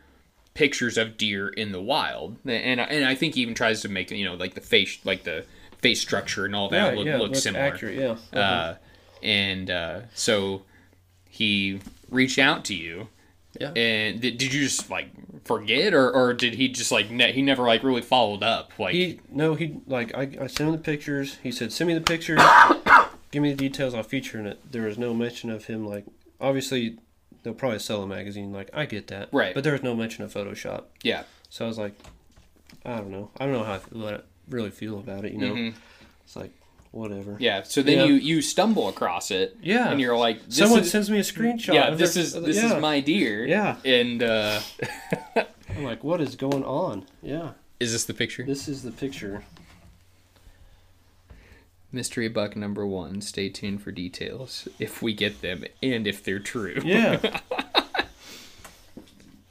pictures of deer in the wild, and and I think he even tries to make you know like the face like the face structure and all that Right, look, yeah, look similar. accurate. Yeah, Uh-huh. Uh, and uh, so he reached out to you. Yeah. And did, did you just like forget, or, or did he just like ne- he never like really followed up? Like He no, he like I, I sent him the pictures. He said, "Send me the pictures. Give me the details. I'll feature in it." There was no mention of him. Like obviously, they'll probably sell a magazine. Like I get that, Right. But there was no mention of Photoshop. yeah, So I was like, I don't know. I don't know how I feel, what I really feel about it. You know, Mhm. it's like whatever. yeah. So then Yeah. you you stumble across it, Yeah. and you're like, this Someone is, sends me a screenshot. yeah, this their- is this yeah. is my deer. Yeah. And uh, I'm like, what is going on? Yeah, is this the picture? this is the picture. Mystery buck number one. Stay tuned for details if we get them and if they're true. Yeah.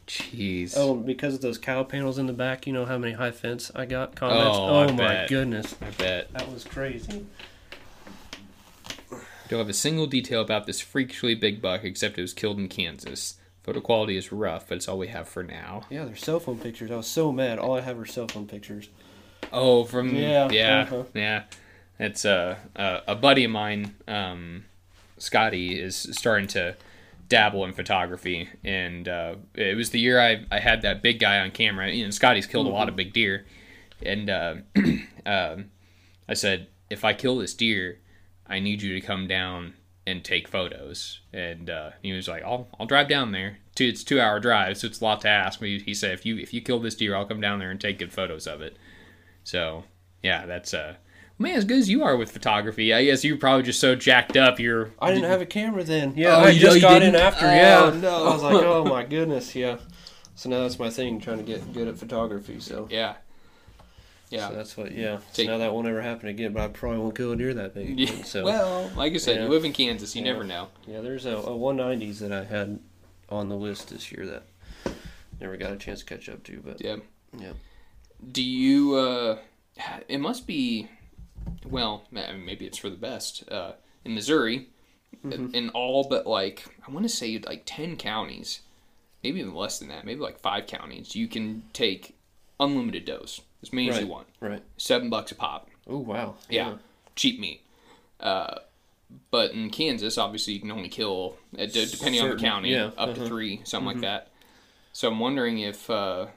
Jeez. oh, because of those cow panels in the back, you know how many high fence I got comments. Oh, I my bet. goodness, I bet. that was crazy. Don't have a single detail about this freakishly big buck except it was killed in Kansas. Photo quality is rough, but it's all we have for now. Yeah, they're cell phone pictures. I was so mad. All I have are cell phone pictures. Oh, from Yeah, yeah, uh-huh. yeah. It's uh, uh, a buddy of mine, um, Scotty, is starting to dabble in photography, and uh, it was the year I I had that big guy on camera. You know, Scotty's killed a lot of big deer, and uh, um, I said, if I kill this deer, I need you to come down and take photos. And uh, he was like, I'll I'll drive down there. Two, it's two hour drive, so it's a lot to ask. But he, he said, if you if you kill this deer, I'll come down there and take good photos of it. So yeah, that's uh man, as good as you are with photography, I guess you're probably just so jacked up. You're I didn't have a camera then. Yeah, Oh, I just you got in didn't? after. Oh, yeah, no. I was like, oh my goodness, yeah. So now that's my thing, trying to get good at photography. So yeah, yeah. So that's what, yeah. So Take- now that won't ever happen again, but I probably won't go a deer that big. Yeah, So well, like I said, Yeah. you live in Kansas. You Yeah. never know. yeah, there's a, a 190s that I had on the list this year that never got a chance to catch up to. But Yeah. Yeah. Do you? uh It must be. Well, ma- maybe it's for the best. Uh, in Missouri, Mm-hmm. in all but like I want to say like ten counties, maybe even less than that. Maybe like five counties. You can take unlimited does as many as you want. right. Seven bucks a pop. Oh wow. Yeah, cheap meat. Uh, but in Kansas, obviously, you can only kill, uh, depending on the county, yeah, up to uh-huh. three, something like that. So I'm wondering if uh,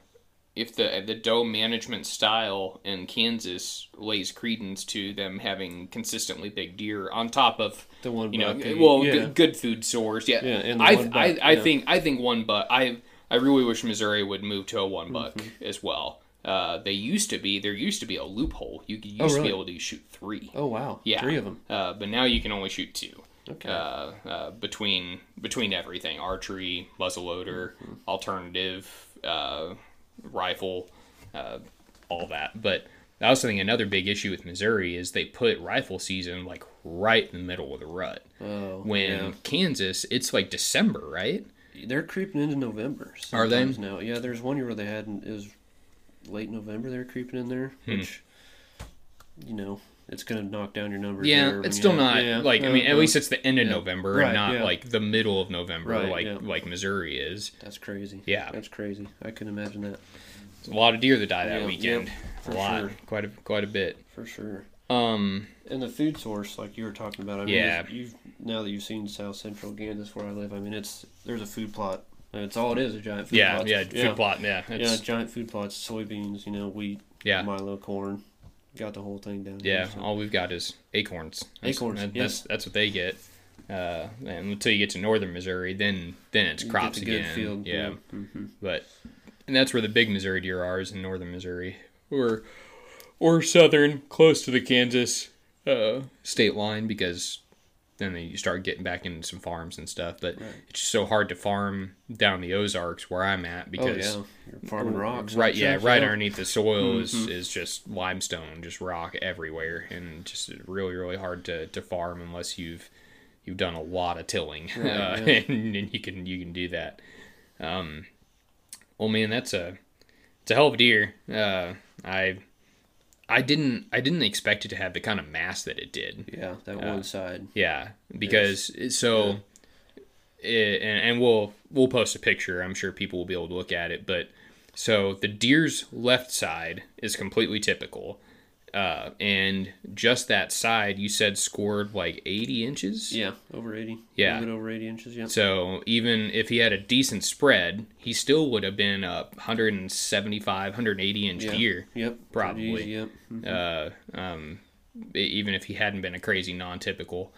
if the the doe management style in Kansas lays credence to them having consistently big deer on top of The one you know buck, well yeah. good, good food source. Yeah, Yeah, I buck, I, I yeah. think I think one buck. I I really wish Missouri would move to a one buck Mm-hmm. as well. Uh, they used to be there used to be a loophole. You could used Oh, to be able to shoot three. Oh wow. Yeah, Three of them. Uh, but now you can only shoot two. Okay. Uh, uh, between between everything, archery, muzzleloader, Mm-hmm. alternative, uh, rifle, uh, all that. But I also think another big issue with Missouri is they put rifle season like right in the middle of the rut. oh. When yeah. Kansas, it's like December, right? They're creeping into November. Are they? Now, yeah. There's one year where they had it was late November. They're creeping in there, Hmm. which you know it's gonna knock down your numbers. Yeah, there it's still have- not yeah, like I mean at uh-huh. least it's the end of Yeah. November Right, and not yeah. like the middle of November Right, like yeah. like Missouri is. that's crazy. Yeah. that's crazy. I couldn't imagine that a lot of deer that die that Yeah, weekend. yep, a lot, sure. quite a quite a bit. for sure. Um, And the food source, like you were talking about, I mean, Yeah. you've now that you've seen South Central Kansas where I live, I mean, it's there's a food plot. And It's all it is, a giant food yeah, plot. yeah, food plot, yeah, Yeah, giant food plots, soybeans, you know, wheat, yeah, Milo, corn. Got the whole thing down. yeah. so. All we've got is acorns. That's- Acorns, that- yes. That's that's what they get. Uh, and until you get to northern Missouri, then then it's You crops again. field, yeah, hmm but and that's where the big Missouri deer are is in northern Missouri or or southern, close to the Kansas uh, state line because then you start getting back into some farms and stuff. But Right. it's just so hard to farm down the Ozarks where I'm at Oh because yeah, you're farming rocks. right yeah right underneath the soil is, Mm-hmm. is just limestone just rock everywhere and just really really hard to, to farm unless you've you've done a lot of tilling Right, uh, yeah. and, and you can you can do that um well man that's a it's a hell of a deer uh i i didn't i didn't expect it to have the kind of mass that it did Yeah, that uh, one side. yeah, because so, it, and, and we'll we'll post a picture. I'm sure people will be able to look at it. But so the deer's left side is completely typical, uh, and just that side you said scored like 80 inches. Yeah, over eighty. Yeah. a little bit over eighty inches. Yeah. So even if he had a decent spread, he still would have been a 175, 180 inch Yeah. deer. Yep. Probably. easy, Yep. Mhm. uh, um, even if he hadn't been a crazy non-typical.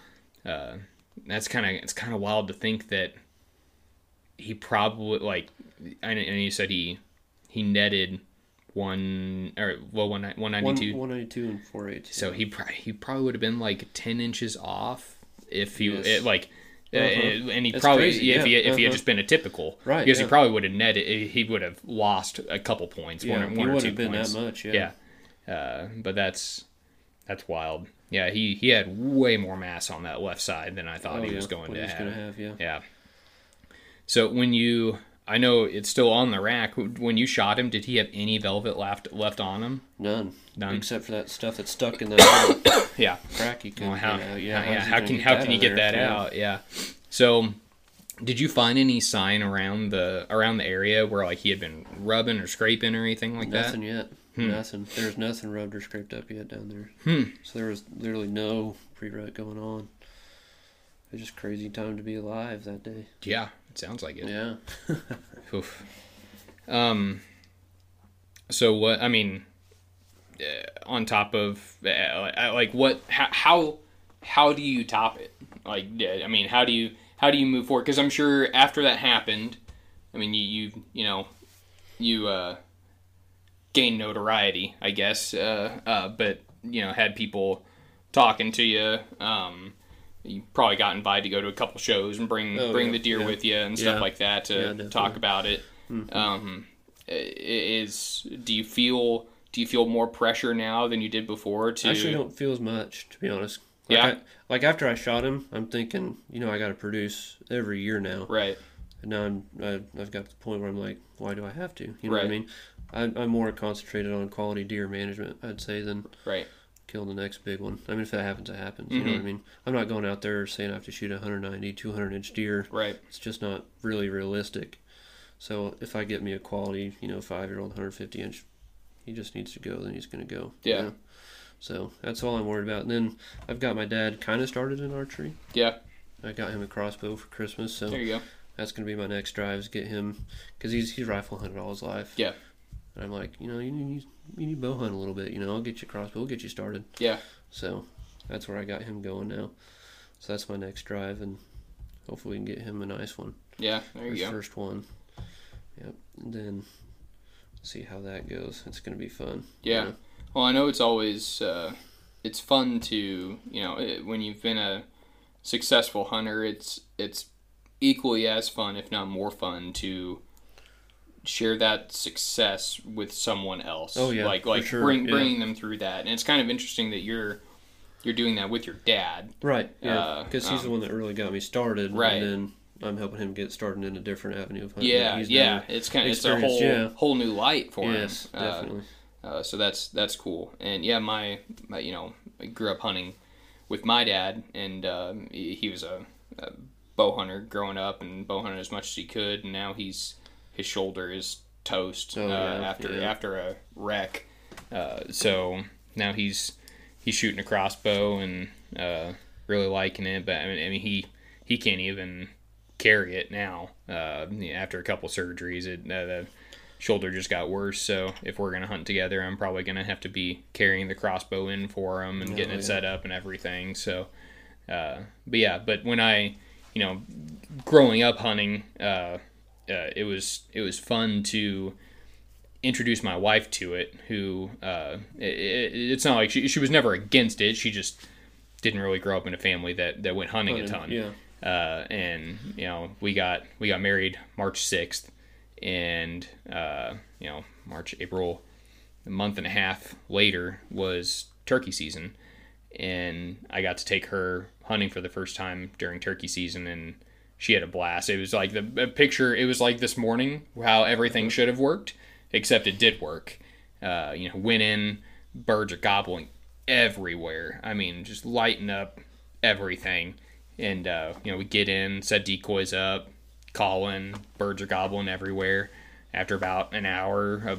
Uh, that's kind of it's kind of wild to think that he probably like and, and you said he he netted one or well one one ninety two. one ninety two and four eight. So he pro- he probably would have been like ten inches off if he Yes. it, like. uh, Uh-huh. and he That's probably crazy, if he yeah, if he had uh-huh. just been a typical Right, because he probably would have netted he would have lost a couple points yeah, one, or- he one or two points that much. Yeah. yeah. Uh, but that's that's wild. Yeah, he he had way more mass on that left side than I thought Oh, he yeah. was going to have. have. Yeah. Yeah. So when you, I know it's still on the rack. When you shot him, did he have any velvet left left on him? None. None. Except for that stuff that's stuck in little Yeah. crack. You Well, how, get out. yeah, Yeah. how's he how can get how that can you get that? Yeah. out? Yeah. So, did you find any sign around the around the area where like he had been rubbing or scraping or anything like that? Nothing yet. Hmm. Nothing. There's nothing rubbed or scraped up yet down there. Hmm. So there was literally no pre-rut going on. It was just crazy time to be alive that day. Yeah, it sounds like it. Yeah. Oof. Um. So what? I mean, uh, on top of uh, like what? How, how how do you top it? Like, I mean, how do you how do you move forward? Because I'm sure after that happened, I mean, you you you know, you uh, gained notoriety, I guess. Uh, uh, but you know, had people talking to you. Um, you probably got invited to go to a couple shows and bring Oh, bring yeah, the deer yeah. with you and stuff Yeah. like that to Yeah, talk about it. Um, is do you feel do you feel more pressure now than you did before? To I actually don't feel as much, to be honest. Like Yeah? I, like after I shot him, I'm thinking, you know, I got to produce every year now. right, And now I'm, I, I've got to the point where I'm like, why do I have to? You know what I mean? I, I'm more concentrated on quality deer management, I'd say, than right, killing the next big one. I mean, if that happens, it happens. You know what Mm-hmm. I mean? I'm not going out there saying I have to shoot a 190, 200 inch deer. right, It's just not really realistic. So if I get me a quality, you know, five year old 150 inch, he just needs to go. Then he's going to go. you Yeah. know? So that's all I'm worried about. And then I've got my dad kind of started in archery. yeah. I got him a crossbow for Christmas, so There you go. that's going to be my next drive is get him because he's he's rifle hunted all his life. Yeah. And I'm like, you know, you need you need bow hunt a little bit. You know, I'll get you crossbow. We'll get you started. Yeah, So that's where I got him going now. So that's my next drive, and hopefully we can get him a nice one. yeah. There you His go. first one. Yep. And then see how that goes. It's gonna be fun. Yeah. Well, I know it's always uh, it's fun to you know it, when you've been a successful hunter. It's it's equally as fun, if not more fun, to share that success with someone else. Oh, yeah, like like sure, bring yeah. bringing them through that, and it's kind of interesting that you're you're doing that with your dad. Right. Yeah. Uh, Because he's the um, one that really got me started. Right. And then I'm helping him get started in a different avenue of hunting. Yeah, he's yeah. It's kind of it's a whole yeah. whole new light for Yes, him. Uh, definitely. Uh, so that's that's cool. And yeah, my, my you know I grew up hunting with my dad, and um, he, he was a, a bow hunter growing up, and bow hunted as much as he could. And now he's his shoulder is toast Oh, uh, yeah, after yeah. after a wreck. Uh, so now he's he's shooting a crossbow and uh, really liking it. But I mean, I mean he he can't even carry it now. Uh, after a couple surgeries, it uh, the shoulder just got worse. So if we're gonna hunt together, I'm probably gonna have to be carrying the crossbow in for him and Oh, getting it yeah. set up and everything. So, uh, but yeah, but when I, you know, growing up hunting, uh, it was it was fun to introduce my wife to it. Who uh, it, it, it's not like she she was never against it. She just didn't really grow up in a family that that went hunting a ton. Yeah. Uh, and you know we got we got married March sixth, and uh, you know March April, a month and a half later was turkey season, and I got to take her hunting for the first time during turkey season, and she had a blast. It was like the picture. It was like this morning how everything should have worked, except it did work. Uh, you know, went in, birds are gobbling everywhere. I mean, just lighting up everything. And uh, you know, we get in, set decoys up, calling, birds are gobbling everywhere. After about an hour, a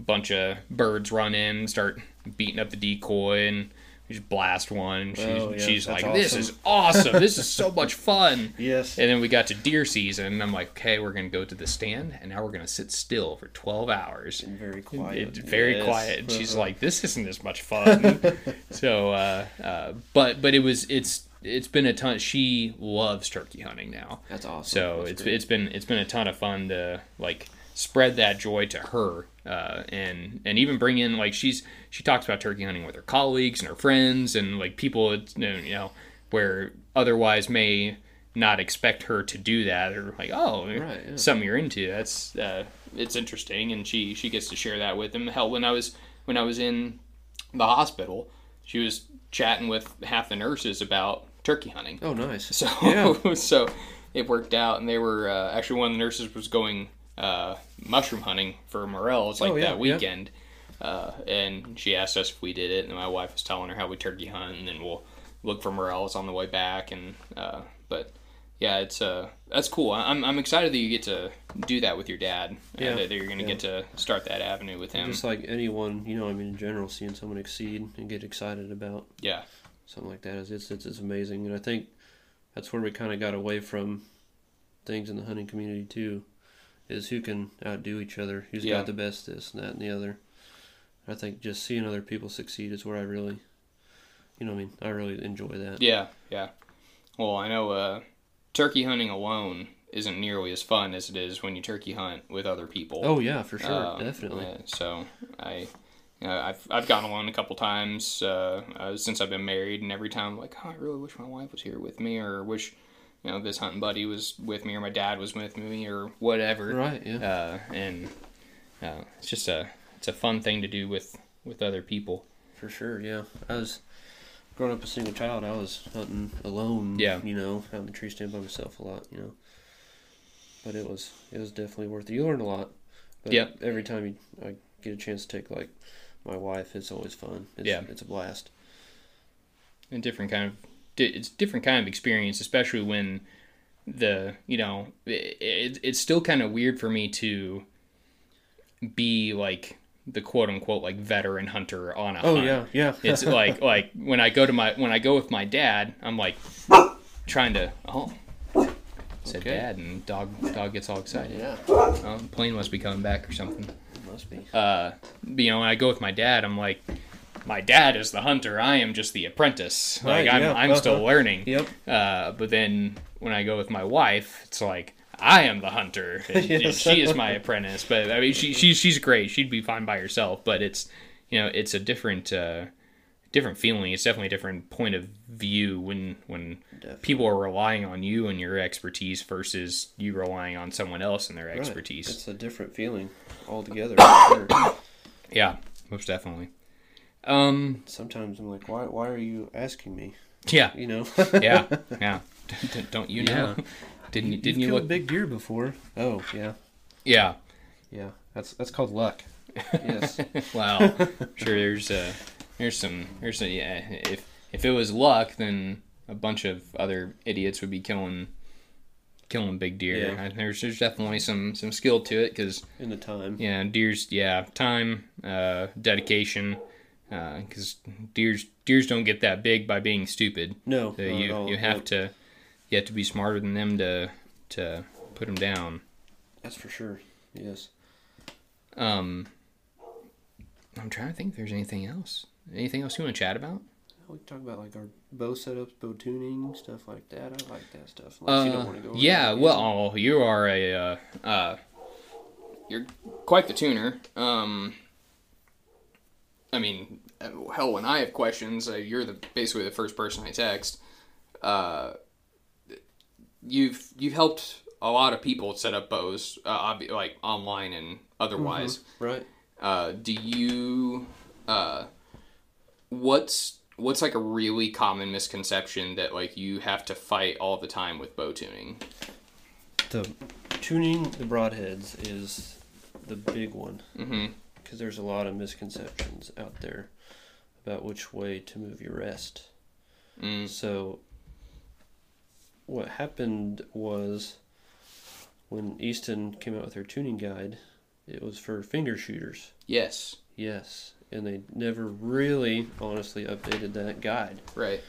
bunch of birds run in, start beating up the decoy, and just blast one. She's, Oh, yeah, she's that's like, "This awesome." is awesome! this is so much fun!" Yes. And then we got to deer season, and I'm like, "Okay, we're gonna go to the stand, and now we're gonna sit still for 12 hours." And very quiet. It, very Yes. quiet. And she's Uh-huh. like, "This isn't as much fun." so, uh, uh, but but it was it's it's been a ton. She loves turkey hunting now. That's awesome. So That's it's great. it's been it's been a ton of fun to like spread that joy to her uh, and and even bring in like she's she talks about turkey hunting with her colleagues and her friends and like people you know where otherwise may not expect her to do that or like oh Right, yeah. something you're into that's uh, it's interesting and she she gets to share that with them hell when I was when I was in the hospital she was chatting with half the nurses about turkey hunting Oh, nice. so Yeah. so it worked out, and they were uh, actually one of the nurses was going uh, mushroom hunting for morels like Oh, yeah, that yeah. weekend, uh, and she asked us if we did it, and my wife was telling her how we turkey hunt, and then we'll look for morels on the way back, and uh, but yeah, it's uh that's cool. I'm I'm excited that you get to do that with your dad, Yeah, and that you're gonna yeah. get to start that avenue with him. Just like anyone, you know, I mean, in general, seeing someone exceed and get excited about yeah, something like that is it's it's, it's amazing, and I think that's where we kind of got away from things in the hunting community too, is who can outdo each other, who's Yeah. got the best this and that and the other. I think just seeing other people succeed is where I really, you know, what I mean, I really enjoy that. Yeah, yeah. Well, I know uh, turkey hunting alone isn't nearly as fun as it is when you turkey hunt with other people. Oh yeah, for sure, Um, definitely. yeah, so I, uh, I've I've gone alone a couple times uh, uh, since I've been married, and every time I'm like, oh, I really wish my wife was here with me, or wish you know this hunting buddy was with me, or my dad was with me, or whatever. Right, yeah. Uh, and uh, it's just a it's a fun thing to do with with other people. For sure, yeah. I was growing up a single child. I was hunting alone. Yeah. You know, having the tree stand by myself a lot. You know, but it was it was definitely worth it. You learn a lot. But Yep. Every time you I get a chance to take like my wife, it's always fun. It's, Yeah. It's a blast. and different kind of it's a different kind of experience especially when the you know it, it's still kind of weird for me to be like the quote unquote like veteran hunter on a Oh hunt. yeah, yeah. it's like like when i go to my when i go with my dad i'm like trying to oh said Okay. dad and dog dog gets all excited yeah. oh, plane must be coming back or something must be. uh, you know, when I go with my dad, I'm like, my dad is the hunter. I am just the apprentice. Like Right, I'm, yeah, I'm still uh-huh. learning. Yep. Uh, but then when I go with my wife, it's like I am the hunter. And, and Yes. she is my apprentice. But I mean, she, she she's great. She'd be fine by herself. But it's you know, it's a different uh, different feeling. It's definitely a different point of view when when Definitely. people are relying on you and your expertise versus you relying on someone else and their Right. expertise. It's a different feeling altogether. sure. Yeah, most definitely. Um, Sometimes I'm like, why why are you asking me? yeah, You know. yeah, yeah. Don't you know? Yeah. Didn't you? Didn't you killed look? big deer before? Oh yeah, Yeah. yeah. That's that's called luck. Yes. Wow. sure. There's uh, there's some. There's a yeah. If if it was luck, then a bunch of other idiots would be killing killing big deer. Yeah. There's there's definitely some some skill to it because In the time. yeah, deer's yeah time, uh, dedication. Because deers deers don't get that big by being stupid. No. So you you have to you have to be smarter than them to to put them down. That's for sure. Yes. Um, I'm trying to think if there's anything else. Anything else you want to chat about? We can talk about like our bow setups, bow tuning, stuff like that. I like that stuff. Unless you don't Uh, want to go. yeah, well, oh, you are a uh, uh, you're quite the tuner. Um, I mean, uh, hell, when I have questions, uh, you're the basically the first person I text. Uh, you've you've helped a lot of people set up bows, uh, like online and otherwise. Right. Uh, do you uh, what's what's like a really common misconception that like you have to fight all the time with bow tuning? The tuning the broadheads is the big one Mm-hmm. Because there's a lot of misconceptions out there about which way to move your rest. Mm. So, what happened was when Easton came out with their tuning guide, it was for finger shooters. Yes. Yes, and they never really, honestly, updated that guide Right.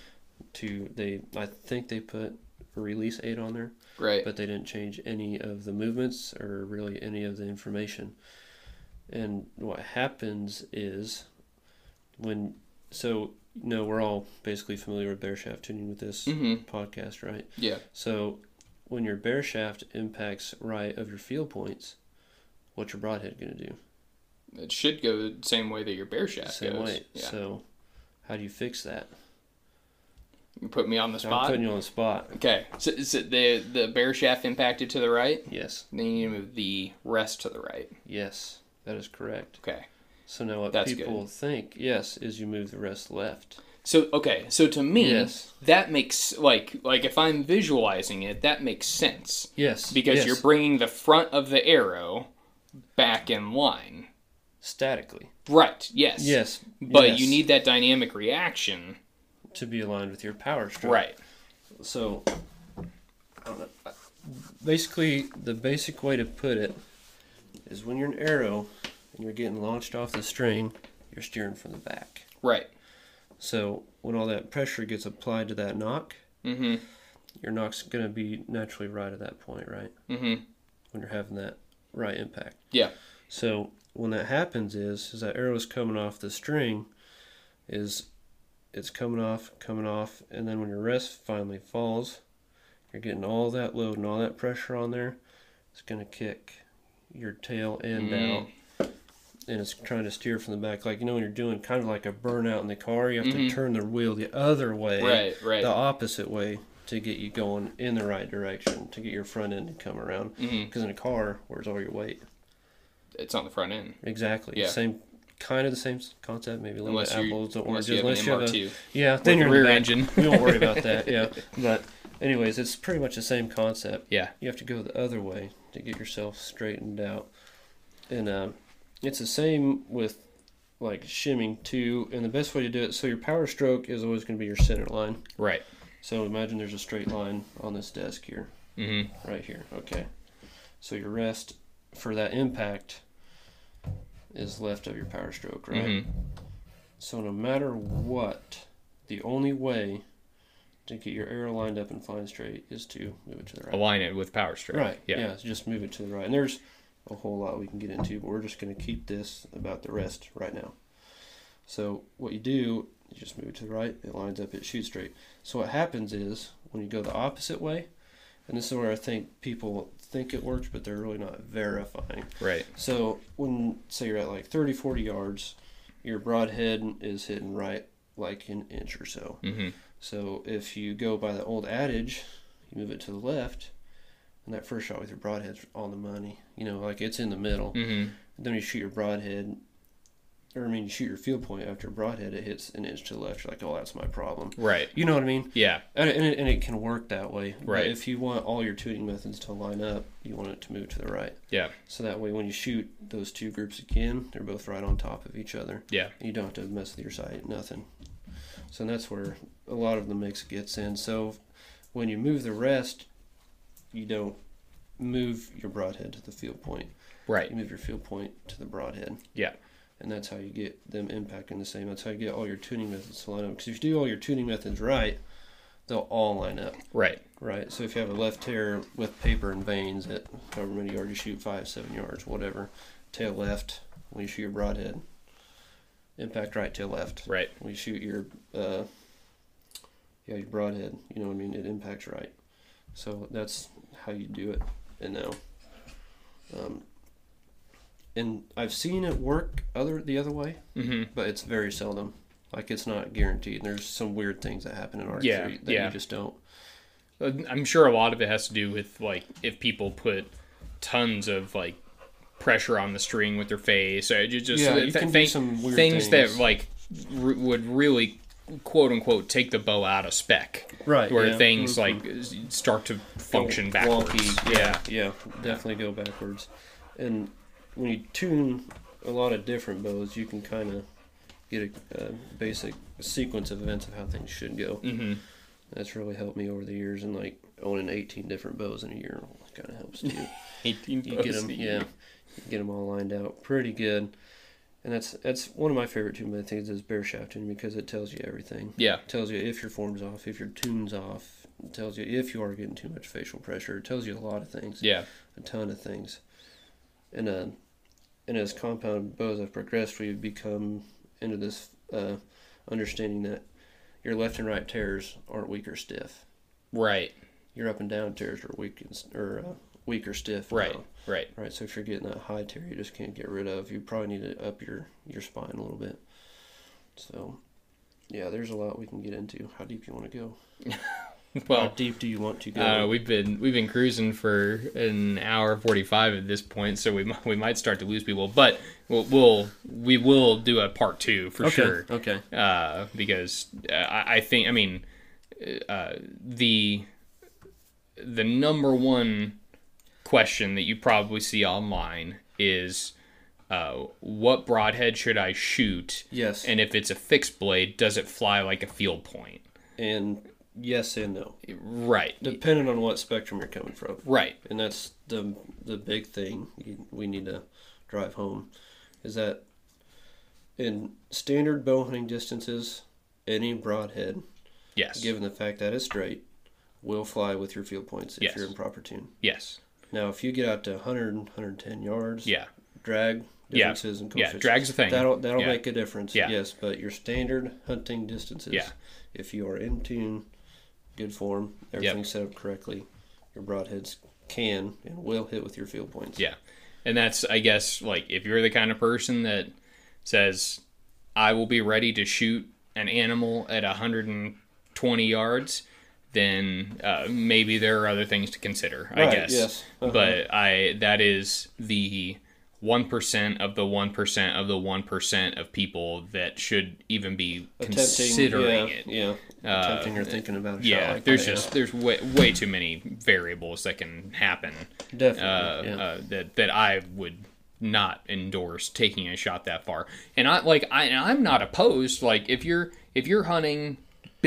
to they. I think they put a release aid on there, Right. but they didn't change any of the movements or really any of the information. And what happens is when so you know we're all basically familiar with bare shaft tuning with this Mhm. podcast, right? Yeah. So when your bare shaft impacts right of your field points, what's your broadhead going to do? It should go the same way that your bare shaft Same goes. way. Yeah. So how do you fix that? You put me on the spot. I'm putting you on the spot. Okay. So, so the the bare shaft impacted to the right. Yes. Then you move the rest to the right. Yes. That is correct. Okay. So now what That's people think, yes, is you move the rest left. So okay. So to me, Yes. that makes like like if I'm visualizing it, that makes sense Yes. because yes. you're bringing the front of the arrow back in line. statically. Right. Yes. Yes. But yes, you need that dynamic reaction. to be aligned with your power stroke. Right. So, know. Basically, the basic way to put it is when you're an arrow and you're getting launched off the string, you're steering from the back. Right. So when all that pressure gets applied to that nock, Mm-hmm. your nock's going to be naturally right at that point, right? Mm-hmm. When you're having that right impact. Yeah. So when that happens is is that arrow is coming off the string is it's coming off, coming off, and then when your rest finally falls, you're getting all that load and all that pressure on there. It's gonna kick your tail end Mm. out. And it's trying to steer from the back. Like, you know, when you're doing kind of like a burnout in the car, you have Mhm. to turn the wheel the other way, Right. Right. the opposite way, to get you going in the right direction, to get your front end to come around. Mm-hmm. Because in a car, where's all your weight? It's on the front end. Exactly. Yeah. Same, kind of the same concept. Maybe a little Unless bit apples to unless oranges. you have Unless you have a yeah, then the you're rear back. engine. We won't worry about that. Yeah, but anyways, it's pretty much the same concept. Yeah. You have to go the other way to get yourself straightened out, and um, it's the same with like shimming too. And the best way to do it, so your power stroke is always going to be your center line. Right. So imagine there's a straight line on this desk here Mm-hmm. right here. Okay. So your rest for that impact is left of your power stroke, right? Mm-hmm. So no matter what, the only way to get your arrow lined up and flying straight is to move it to the right. Align it with power straight. Right. Yeah. Yeah. so just move it to the right. And there's a whole lot we can get into, but we're just going to keep this about the rest right now. So what you do, you just move it to the right. It lines up. It shoots straight. So what happens is when you go the opposite way, and this is where I think people think it works, but they're really not verifying. Right. So when say you're at like 30, 40 yards, your broadhead is hitting right like an inch or so. Mm-hmm. So if you go by the old adage, you move it to the left, and that first shot with your broadhead's on the money. You know, like it's in the middle. Mm-hmm. Then you shoot your broadhead, or I mean, you shoot your field point after broadhead, it hits an inch to the left. You're like, oh, that's my problem. Right. You know what I mean? Yeah. And it, and it, and it can work that way. But Right. if you want all your tuning methods to line up, you want it to move to the right. Yeah. So that way, when you shoot those two groups again, they're both right on top of each other. Yeah. You don't have to mess with your sight, nothing. So that's where a lot of the mix gets in. So when you move the rest, you don't move your broadhead to the field point. Right. You move your field point to the broadhead. Yeah. And that's how you get them impacting the same. That's how you get all your tuning methods to line up. Because if you do all your tuning methods right, they'll all line up. Right. Right. So if you have a left tear with paper and vanes at however many yards you shoot, five, seven yards, whatever, tail left when you shoot your broadhead. Impact right, tail left. Right. When you shoot your uh, yeah, your broadhead, you know what I mean? It impacts right. So that's how you do it. And now, um, and I've seen it work other the other way, hmm but it's very seldom. Like it's not guaranteed. There's some weird things that happen in archery Yeah, that yeah. you just don't. Uh, I'm sure a lot of it has to do with like if people put tons of like pressure on the string with their face, or ju- just Yeah, th- you th- some weird things, things. that like r- would really quote unquote take the bow out of spec, Right. where yeah. things Mhm. like start to function Wonky, backwards. Yeah, yeah, definitely go backwards. And when you tune a lot of different bows, you can kind of get a, a basic sequence of events of how things should go. hmm That's really helped me over the years, and like owning 18 different bows in a year kind of helps too. 18 you get them, yeah, you get them all lined out pretty good. And that's that's one of my favorite tuning methods is bare shafting because it tells you everything. Yeah, It tells you if your form's off, if your tune's off. It tells you if you are getting too much facial pressure. It tells you a lot of things yeah, a ton of things. And uh, and as compound bows have progressed, we've become into this uh, understanding that your left and right tears aren't weak or stiff. right, Your up and down tears are weak and, or uh, weak or stiff. right, now. right. Right. So if you're getting that high tear, you just can't get rid of. You probably need to up your your spine a little bit. So. Yeah, there's a lot we can get into. How deep you want to go? How Well, deep do you want to go? uh, we've been we've been cruising for an hour forty five at this point, so we mi- we might start to lose people, but we'll, we'll we will do a part two for okay. sure. Okay. uh, because uh, I, I think I mean uh, the the number one question that you probably see online is uh, what broadhead should I shoot, Yes. and if it's a fixed blade, does it fly like a field point? and yes and no. Right, depending on what spectrum you're coming from right, and that's the the big thing we need to drive home is that in standard bow hunting distances any broadhead yes, given the fact that it's straight will fly with your field points if Yes. you're in proper tune yes, now if you get out to 100 110 yards yeah, drag Yeah. differences and yeah. Drag's a thing. that'll that'll Yeah. make a difference Yeah. yes but your standard hunting distances Yeah. if you are in tune good form everything's set up correctly your broadheads can and will hit with your field points Yeah. And that's, I guess, like if you're the kind of person that says, I will be ready to shoot an animal at 120 yards, then uh, maybe there are other things to consider, I Right, guess. yes. Uh-huh. But I that is the 1% of the 1% of the 1% of people that should even be attempting considering yeah, it. yeah Uh, attempting or thinking about a shot Yeah, like there's that, just there's way, way too many variables that can happen definitely uh, yeah. uh, that that I would not endorse taking a shot that far. And I like I and I'm not opposed. Like if you're if you're hunting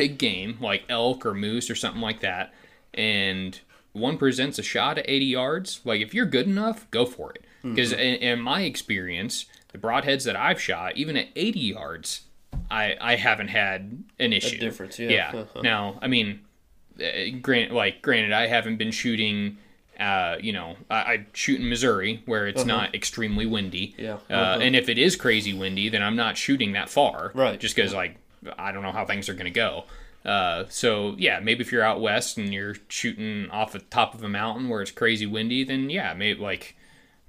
big game like elk or moose or something like that, and one presents a shot at 80 yards, like if you're good enough, go for it. Because in, in my experience, the broadheads that I've shot, even at 80 yards, I I haven't had an issue. difference, yeah. Yeah. Uh-huh. Now, I mean, uh, grant like granted i haven't been shooting uh, you know I, I shoot in missouri where it's not extremely windy Uh-huh. Yeah. uh, Uh-huh. and if it is crazy windy then i'm not shooting that far Right. just because like i don't know how things are going to go uh, so yeah maybe if you're out west and you're shooting off the top of a mountain where it's crazy windy then yeah maybe like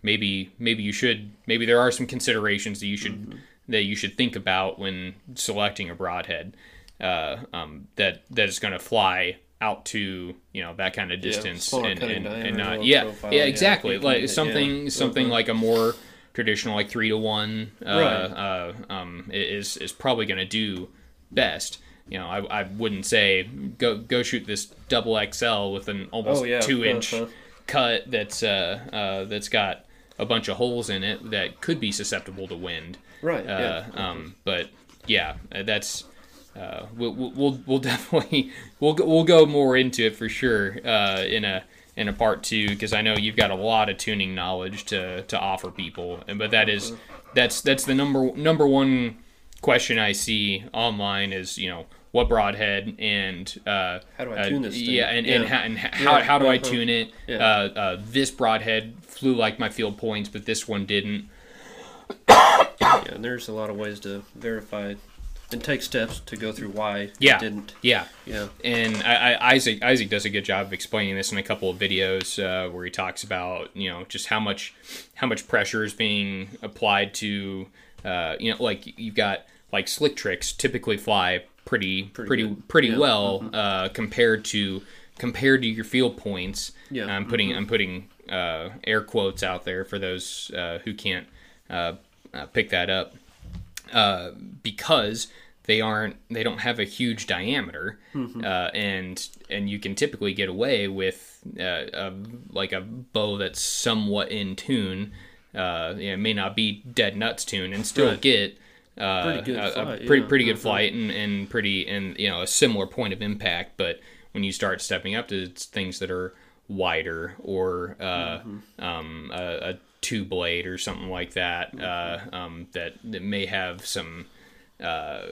maybe maybe you should maybe there are some considerations that you should Mm-hmm. that you should think about when selecting a broadhead uh, um, that that is going to fly out to you know that kind of distance smaller and, and, and not yeah profile, yeah yeah, exactly can like something yeah. something Mhm. like a more traditional like three to one uh, Right. uh, um, is is probably going to do best. You know, I, I wouldn't say go go shoot this double XL with an almost Oh, yeah. two inch Uh-huh. cut that's uh, uh, that's got a bunch of holes in it that could be susceptible to wind. right Uh, yeah um, but yeah, uh, that's uh, we'll, we'll- we'll definitely we'll go, we'll go more into it for sure uh, in a in a part two because I know you've got a lot of tuning knowledge to to offer people, and but that is that's that's the number number one question I see online is you know what broadhead and uh, How do I uh, tune this thing? yeah and and, Yeah. how, and how, Yeah, how do I uh-huh. tune it Yeah. uh, uh, this broadhead flew like my field points but this one didn't yeah and there's a lot of ways to verify and take steps to go through why Yeah. it didn't. Yeah, Yeah. and I, I, Isaac Isaac does a good job of explaining this in a couple of videos uh, where he talks about you know just how much how much pressure is being applied to uh, you know like you've got like slick tricks typically fly pretty pretty pretty, good. Yeah. well uh, compared to compared to your field points. Yeah. I'm putting I'm putting uh, air quotes out there for those uh, who can't uh, uh, pick that up uh, because they aren't they don't have a huge diameter uh, and and you can typically get away with uh, a, like a bow that's somewhat in tune uh, it may not be dead nuts tune and still Right. get uh, Pretty good a, a pretty yeah. pretty good Mhm. flight and, and pretty and you know a similar point of impact but when you start stepping up to things that are wider or uh, Mm-hmm. um, a, a two blade or something like that uh, um, that, that may have some uh,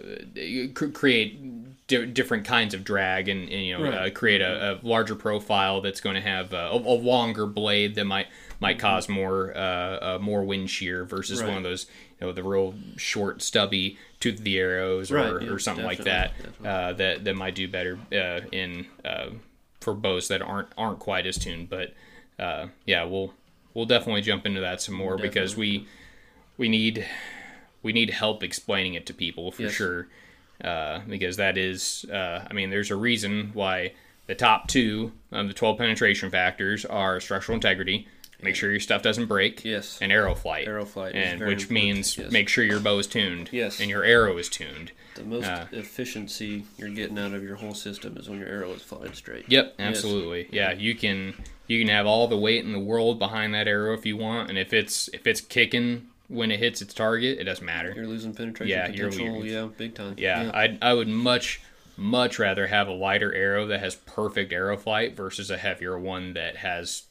create di- different kinds of drag and, and you know uh, create a, a larger profile that's going to have a, a longer blade that might might cause more uh, uh, more wind shear versus one Mm-hmm. Of those you know the real short stubby tooth of the arrows or, Right, yeah, or something like that uh, that that might do better uh, in uh, for bows that aren't aren't quite as tuned. But uh, yeah we'll we'll definitely jump into that some more because we we need we need help explaining it to people for Yes. sure. Uh, because that is uh, I mean there's a reason why the top two of the 12 penetration factors are structural integrity make sure your stuff doesn't break Yes. and arrow flight Arrow flight is and which important, means yes. make sure your bow is tuned Yes. and your arrow is tuned The most Uh, efficiency you're getting out of your whole system is when your arrow is flying straight. Yep, absolutely. Yeah, you can you can have all the weight in the world behind that arrow if you want, and if it's if it's kicking when it hits its target, it doesn't matter. You're losing penetration Yeah, potential. you're- yeah, big time. Yeah, I I would much much rather have a lighter arrow that has perfect arrow flight versus a heavier one that has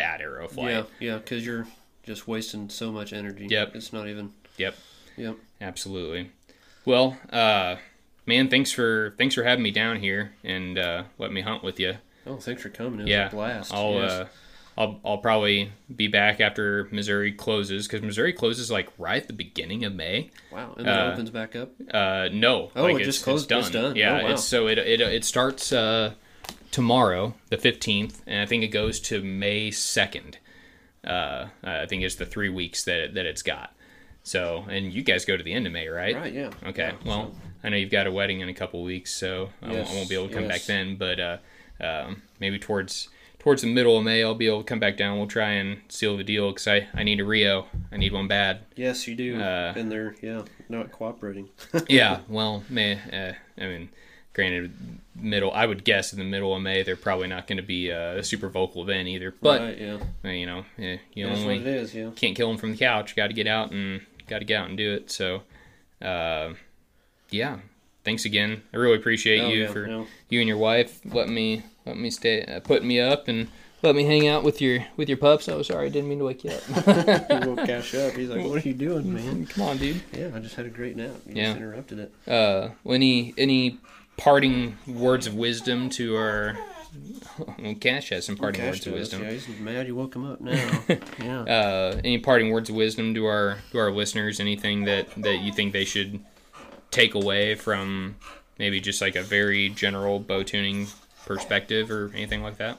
bad yeah, yeah, because you're just wasting so much energy. Yep. It's not even. Yep, Yep. absolutely. Well, uh, man, thanks for thanks for having me down here and uh, let me hunt with you. Oh, thanks for coming. It was yeah, a blast. I'll yes. uh, I'll I'll probably be back after Missouri closes because Missouri closes like right at the beginning of May. wow, and then uh, it opens back up. Uh, no, Oh, like it it's, just closed- It's it's done. done. Yeah, Oh, wow. it's so it it it starts uh, tomorrow, the fifteenth, and I think it goes to May second. Uh, I think it's the three weeks that that it's got. So, and you guys go to the end of May, right? Right. Yeah. Okay. Yeah, well, I know you've got a wedding in a couple weeks, so I, won't, I won't be able to come back then. But uh, um, maybe towards towards the middle of May, I'll be able to come back down. We'll try and seal the deal because I, I need a Rio. I need one bad. Yes, you do. Uh, and they're yeah not cooperating. yeah. Well, May. Uh, I mean, granted, middle. I would guess in the middle of May, they're probably not going to be a super vocal event either. But right, yeah, uh, you know, eh, you that's what it only is. Yeah. can't kill them from the couch. Got to get out and got to get out and do it. So, uh, yeah. Thanks again. I really appreciate Oh, you yeah, for you and your wife letting me let me stay uh, putting me up and let me hang out with your with your pups. Oh, sorry, I didn't mean to wake you up. he woke Cash up. He's like, "What are you doing, man?" Come on, dude. Yeah, I just had a great nap. You Yeah. just interrupted it. Uh, any any parting words of wisdom to our well, Cash has some parting Cash words of wisdom. Yeah, he's mad you woke him up now. yeah. Uh, any parting words of wisdom to our to our listeners? Anything that that you think they should take away from maybe just like a very general bow tuning perspective or anything like that?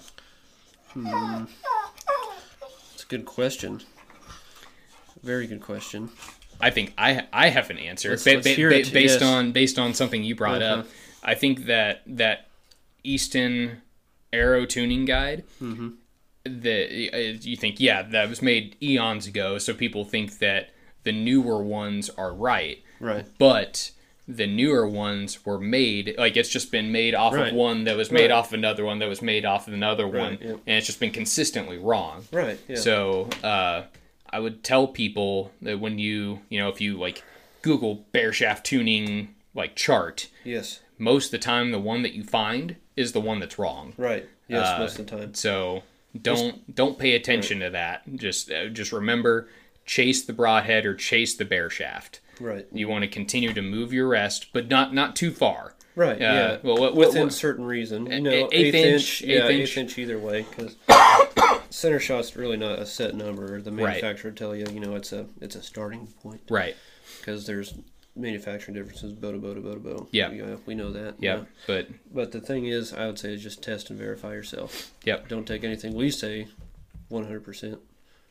Hmm. It's a good question. Very good question. I think I I have an answer Let's- ba- let's ba- ba- based yes. on based on something you brought Uh-huh. up. I think that that Easton arrow tuning guide Mm-hmm. that uh, you think yeah that was made eons ago, so people think that the newer ones are right, Right. but the newer ones were made like it's just been made off Right. of one that was made Right. off of another one that was made off of another one, yep. and it's just been consistently wrong. Right. Yeah. So uh, I would tell people that when you, you know, if you like Google bare shaft tuning like chart, yes. Most of the time the one that you find is the one that's wrong. Right. Yes. Uh, most of the time. So don't don't pay attention to that. Just uh, just remember chase the broadhead or chase the bare shaft. Right. You want to continue to move your rest, but not not too far. Right. Uh, yeah. well, within what- certain reason, you know, eighth eighth, inch, inch, yeah, eighth eighth inch. inch either way, because center shot's really not a set number. The Right. manufacturer tell you, you know, it's a it's a starting point Right. because there's manufacturing differences, bow to bow to bow to bow. Yeah. yeah, we know that. Yeah, but But the thing is, I would say is just test and verify yourself. Yep. Don't take anything we say, one hundred percent.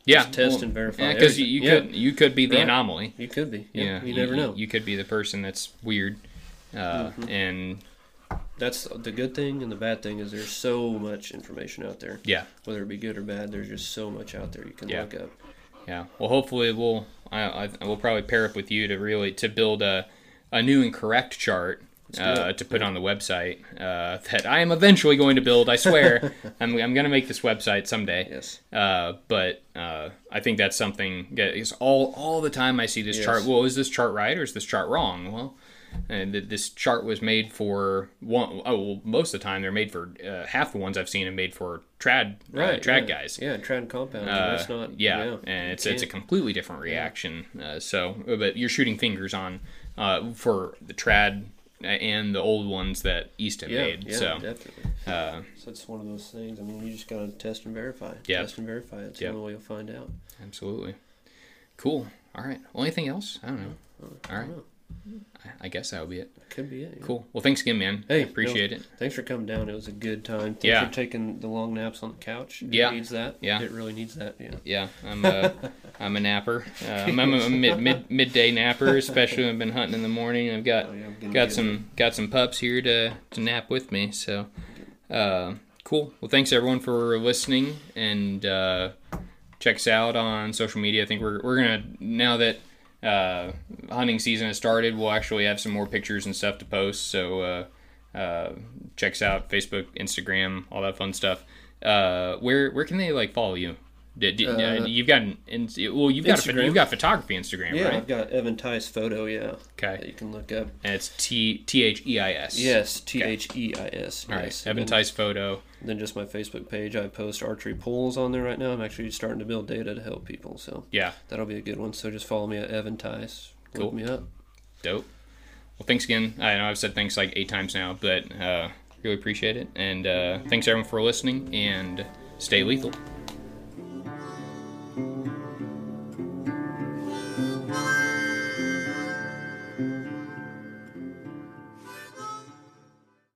yeah, Just test and verify because you, you everything. could you could be the Right. anomaly. You could be. Yeah. Yeah, you never know. You could be the person that's weird, uh, Mm-hmm. and That's the good thing, and the bad thing is there's so much information out there. yeah, Whether it be good or bad, there's just so much out there you can Yeah. look up. Yeah. Well, hopefully we'll I, I we'll probably pair up with you to really to build a a new and correct chart. Uh, to put on the website uh, that I am eventually going to build. I swear, I'm, I'm going to make this website someday. Yes. Uh, but uh, I think that's something that is all all the time I see this Yes. chart. Well, is this chart right or is this chart wrong? Well, and th- this chart was made for one. Oh, well, most of the time they're made for uh, half the ones I've seen are made for trad uh, trad yeah. guys. Yeah, trad compound. Uh, that's not. yeah, and it's it's a completely different reaction. Uh, so, but you're shooting fingers on uh, for the trad and the old ones that Easton yeah, made. yeah, so, definitely. uh, So it's one of those things. I mean, you just gotta test and verify. Yeah. Test and verify. It's Yeah. the only way you'll find out. absolutely cool. All right. Well, anything else? I don't know. All right. I- guess that would be it. Could be it. yeah. Cool. Well, thanks again, man. Hey, I appreciate it. Thanks for coming down. It was a good time. Thanks Yeah. for taking the long naps on the couch. It Yeah. needs that. Yeah. It really needs that. Yeah. Yeah, I'm a, I'm a napper. Uh, I'm, I'm a mid, mid midday napper, especially when I've been hunting in the morning. I've got Oh, yeah, got some got some pups here to to nap with me. So, uh, cool. Well, thanks everyone for listening, and uh, check us out on social media. I think we're we're gonna now that uh, hunting season has started, we'll actually have some more pictures and stuff to post. So. Uh, uh, check out Facebook, Instagram, all that fun stuff. Uh, where where can they like follow you? Did, did, uh, you've got an, well, you've got a, Instagram. you've got photography Instagram, Yeah, right? I've got Evan Theis photo. Yeah. Okay. That you can look up. And it's T T H E I S. Yes. T H E I S. All right. Yes. Evan And Theis photo. Then just my Facebook page. I post archery polls on there right now. I'm actually starting to build data to help people. So Yeah. that'll be a good one. So just follow me at Evan Theis. Cool. Look me up. Dope. Well, thanks again. I know I've said thanks like eight times now, but uh, really appreciate it. And uh, thanks everyone for listening. And stay lethal.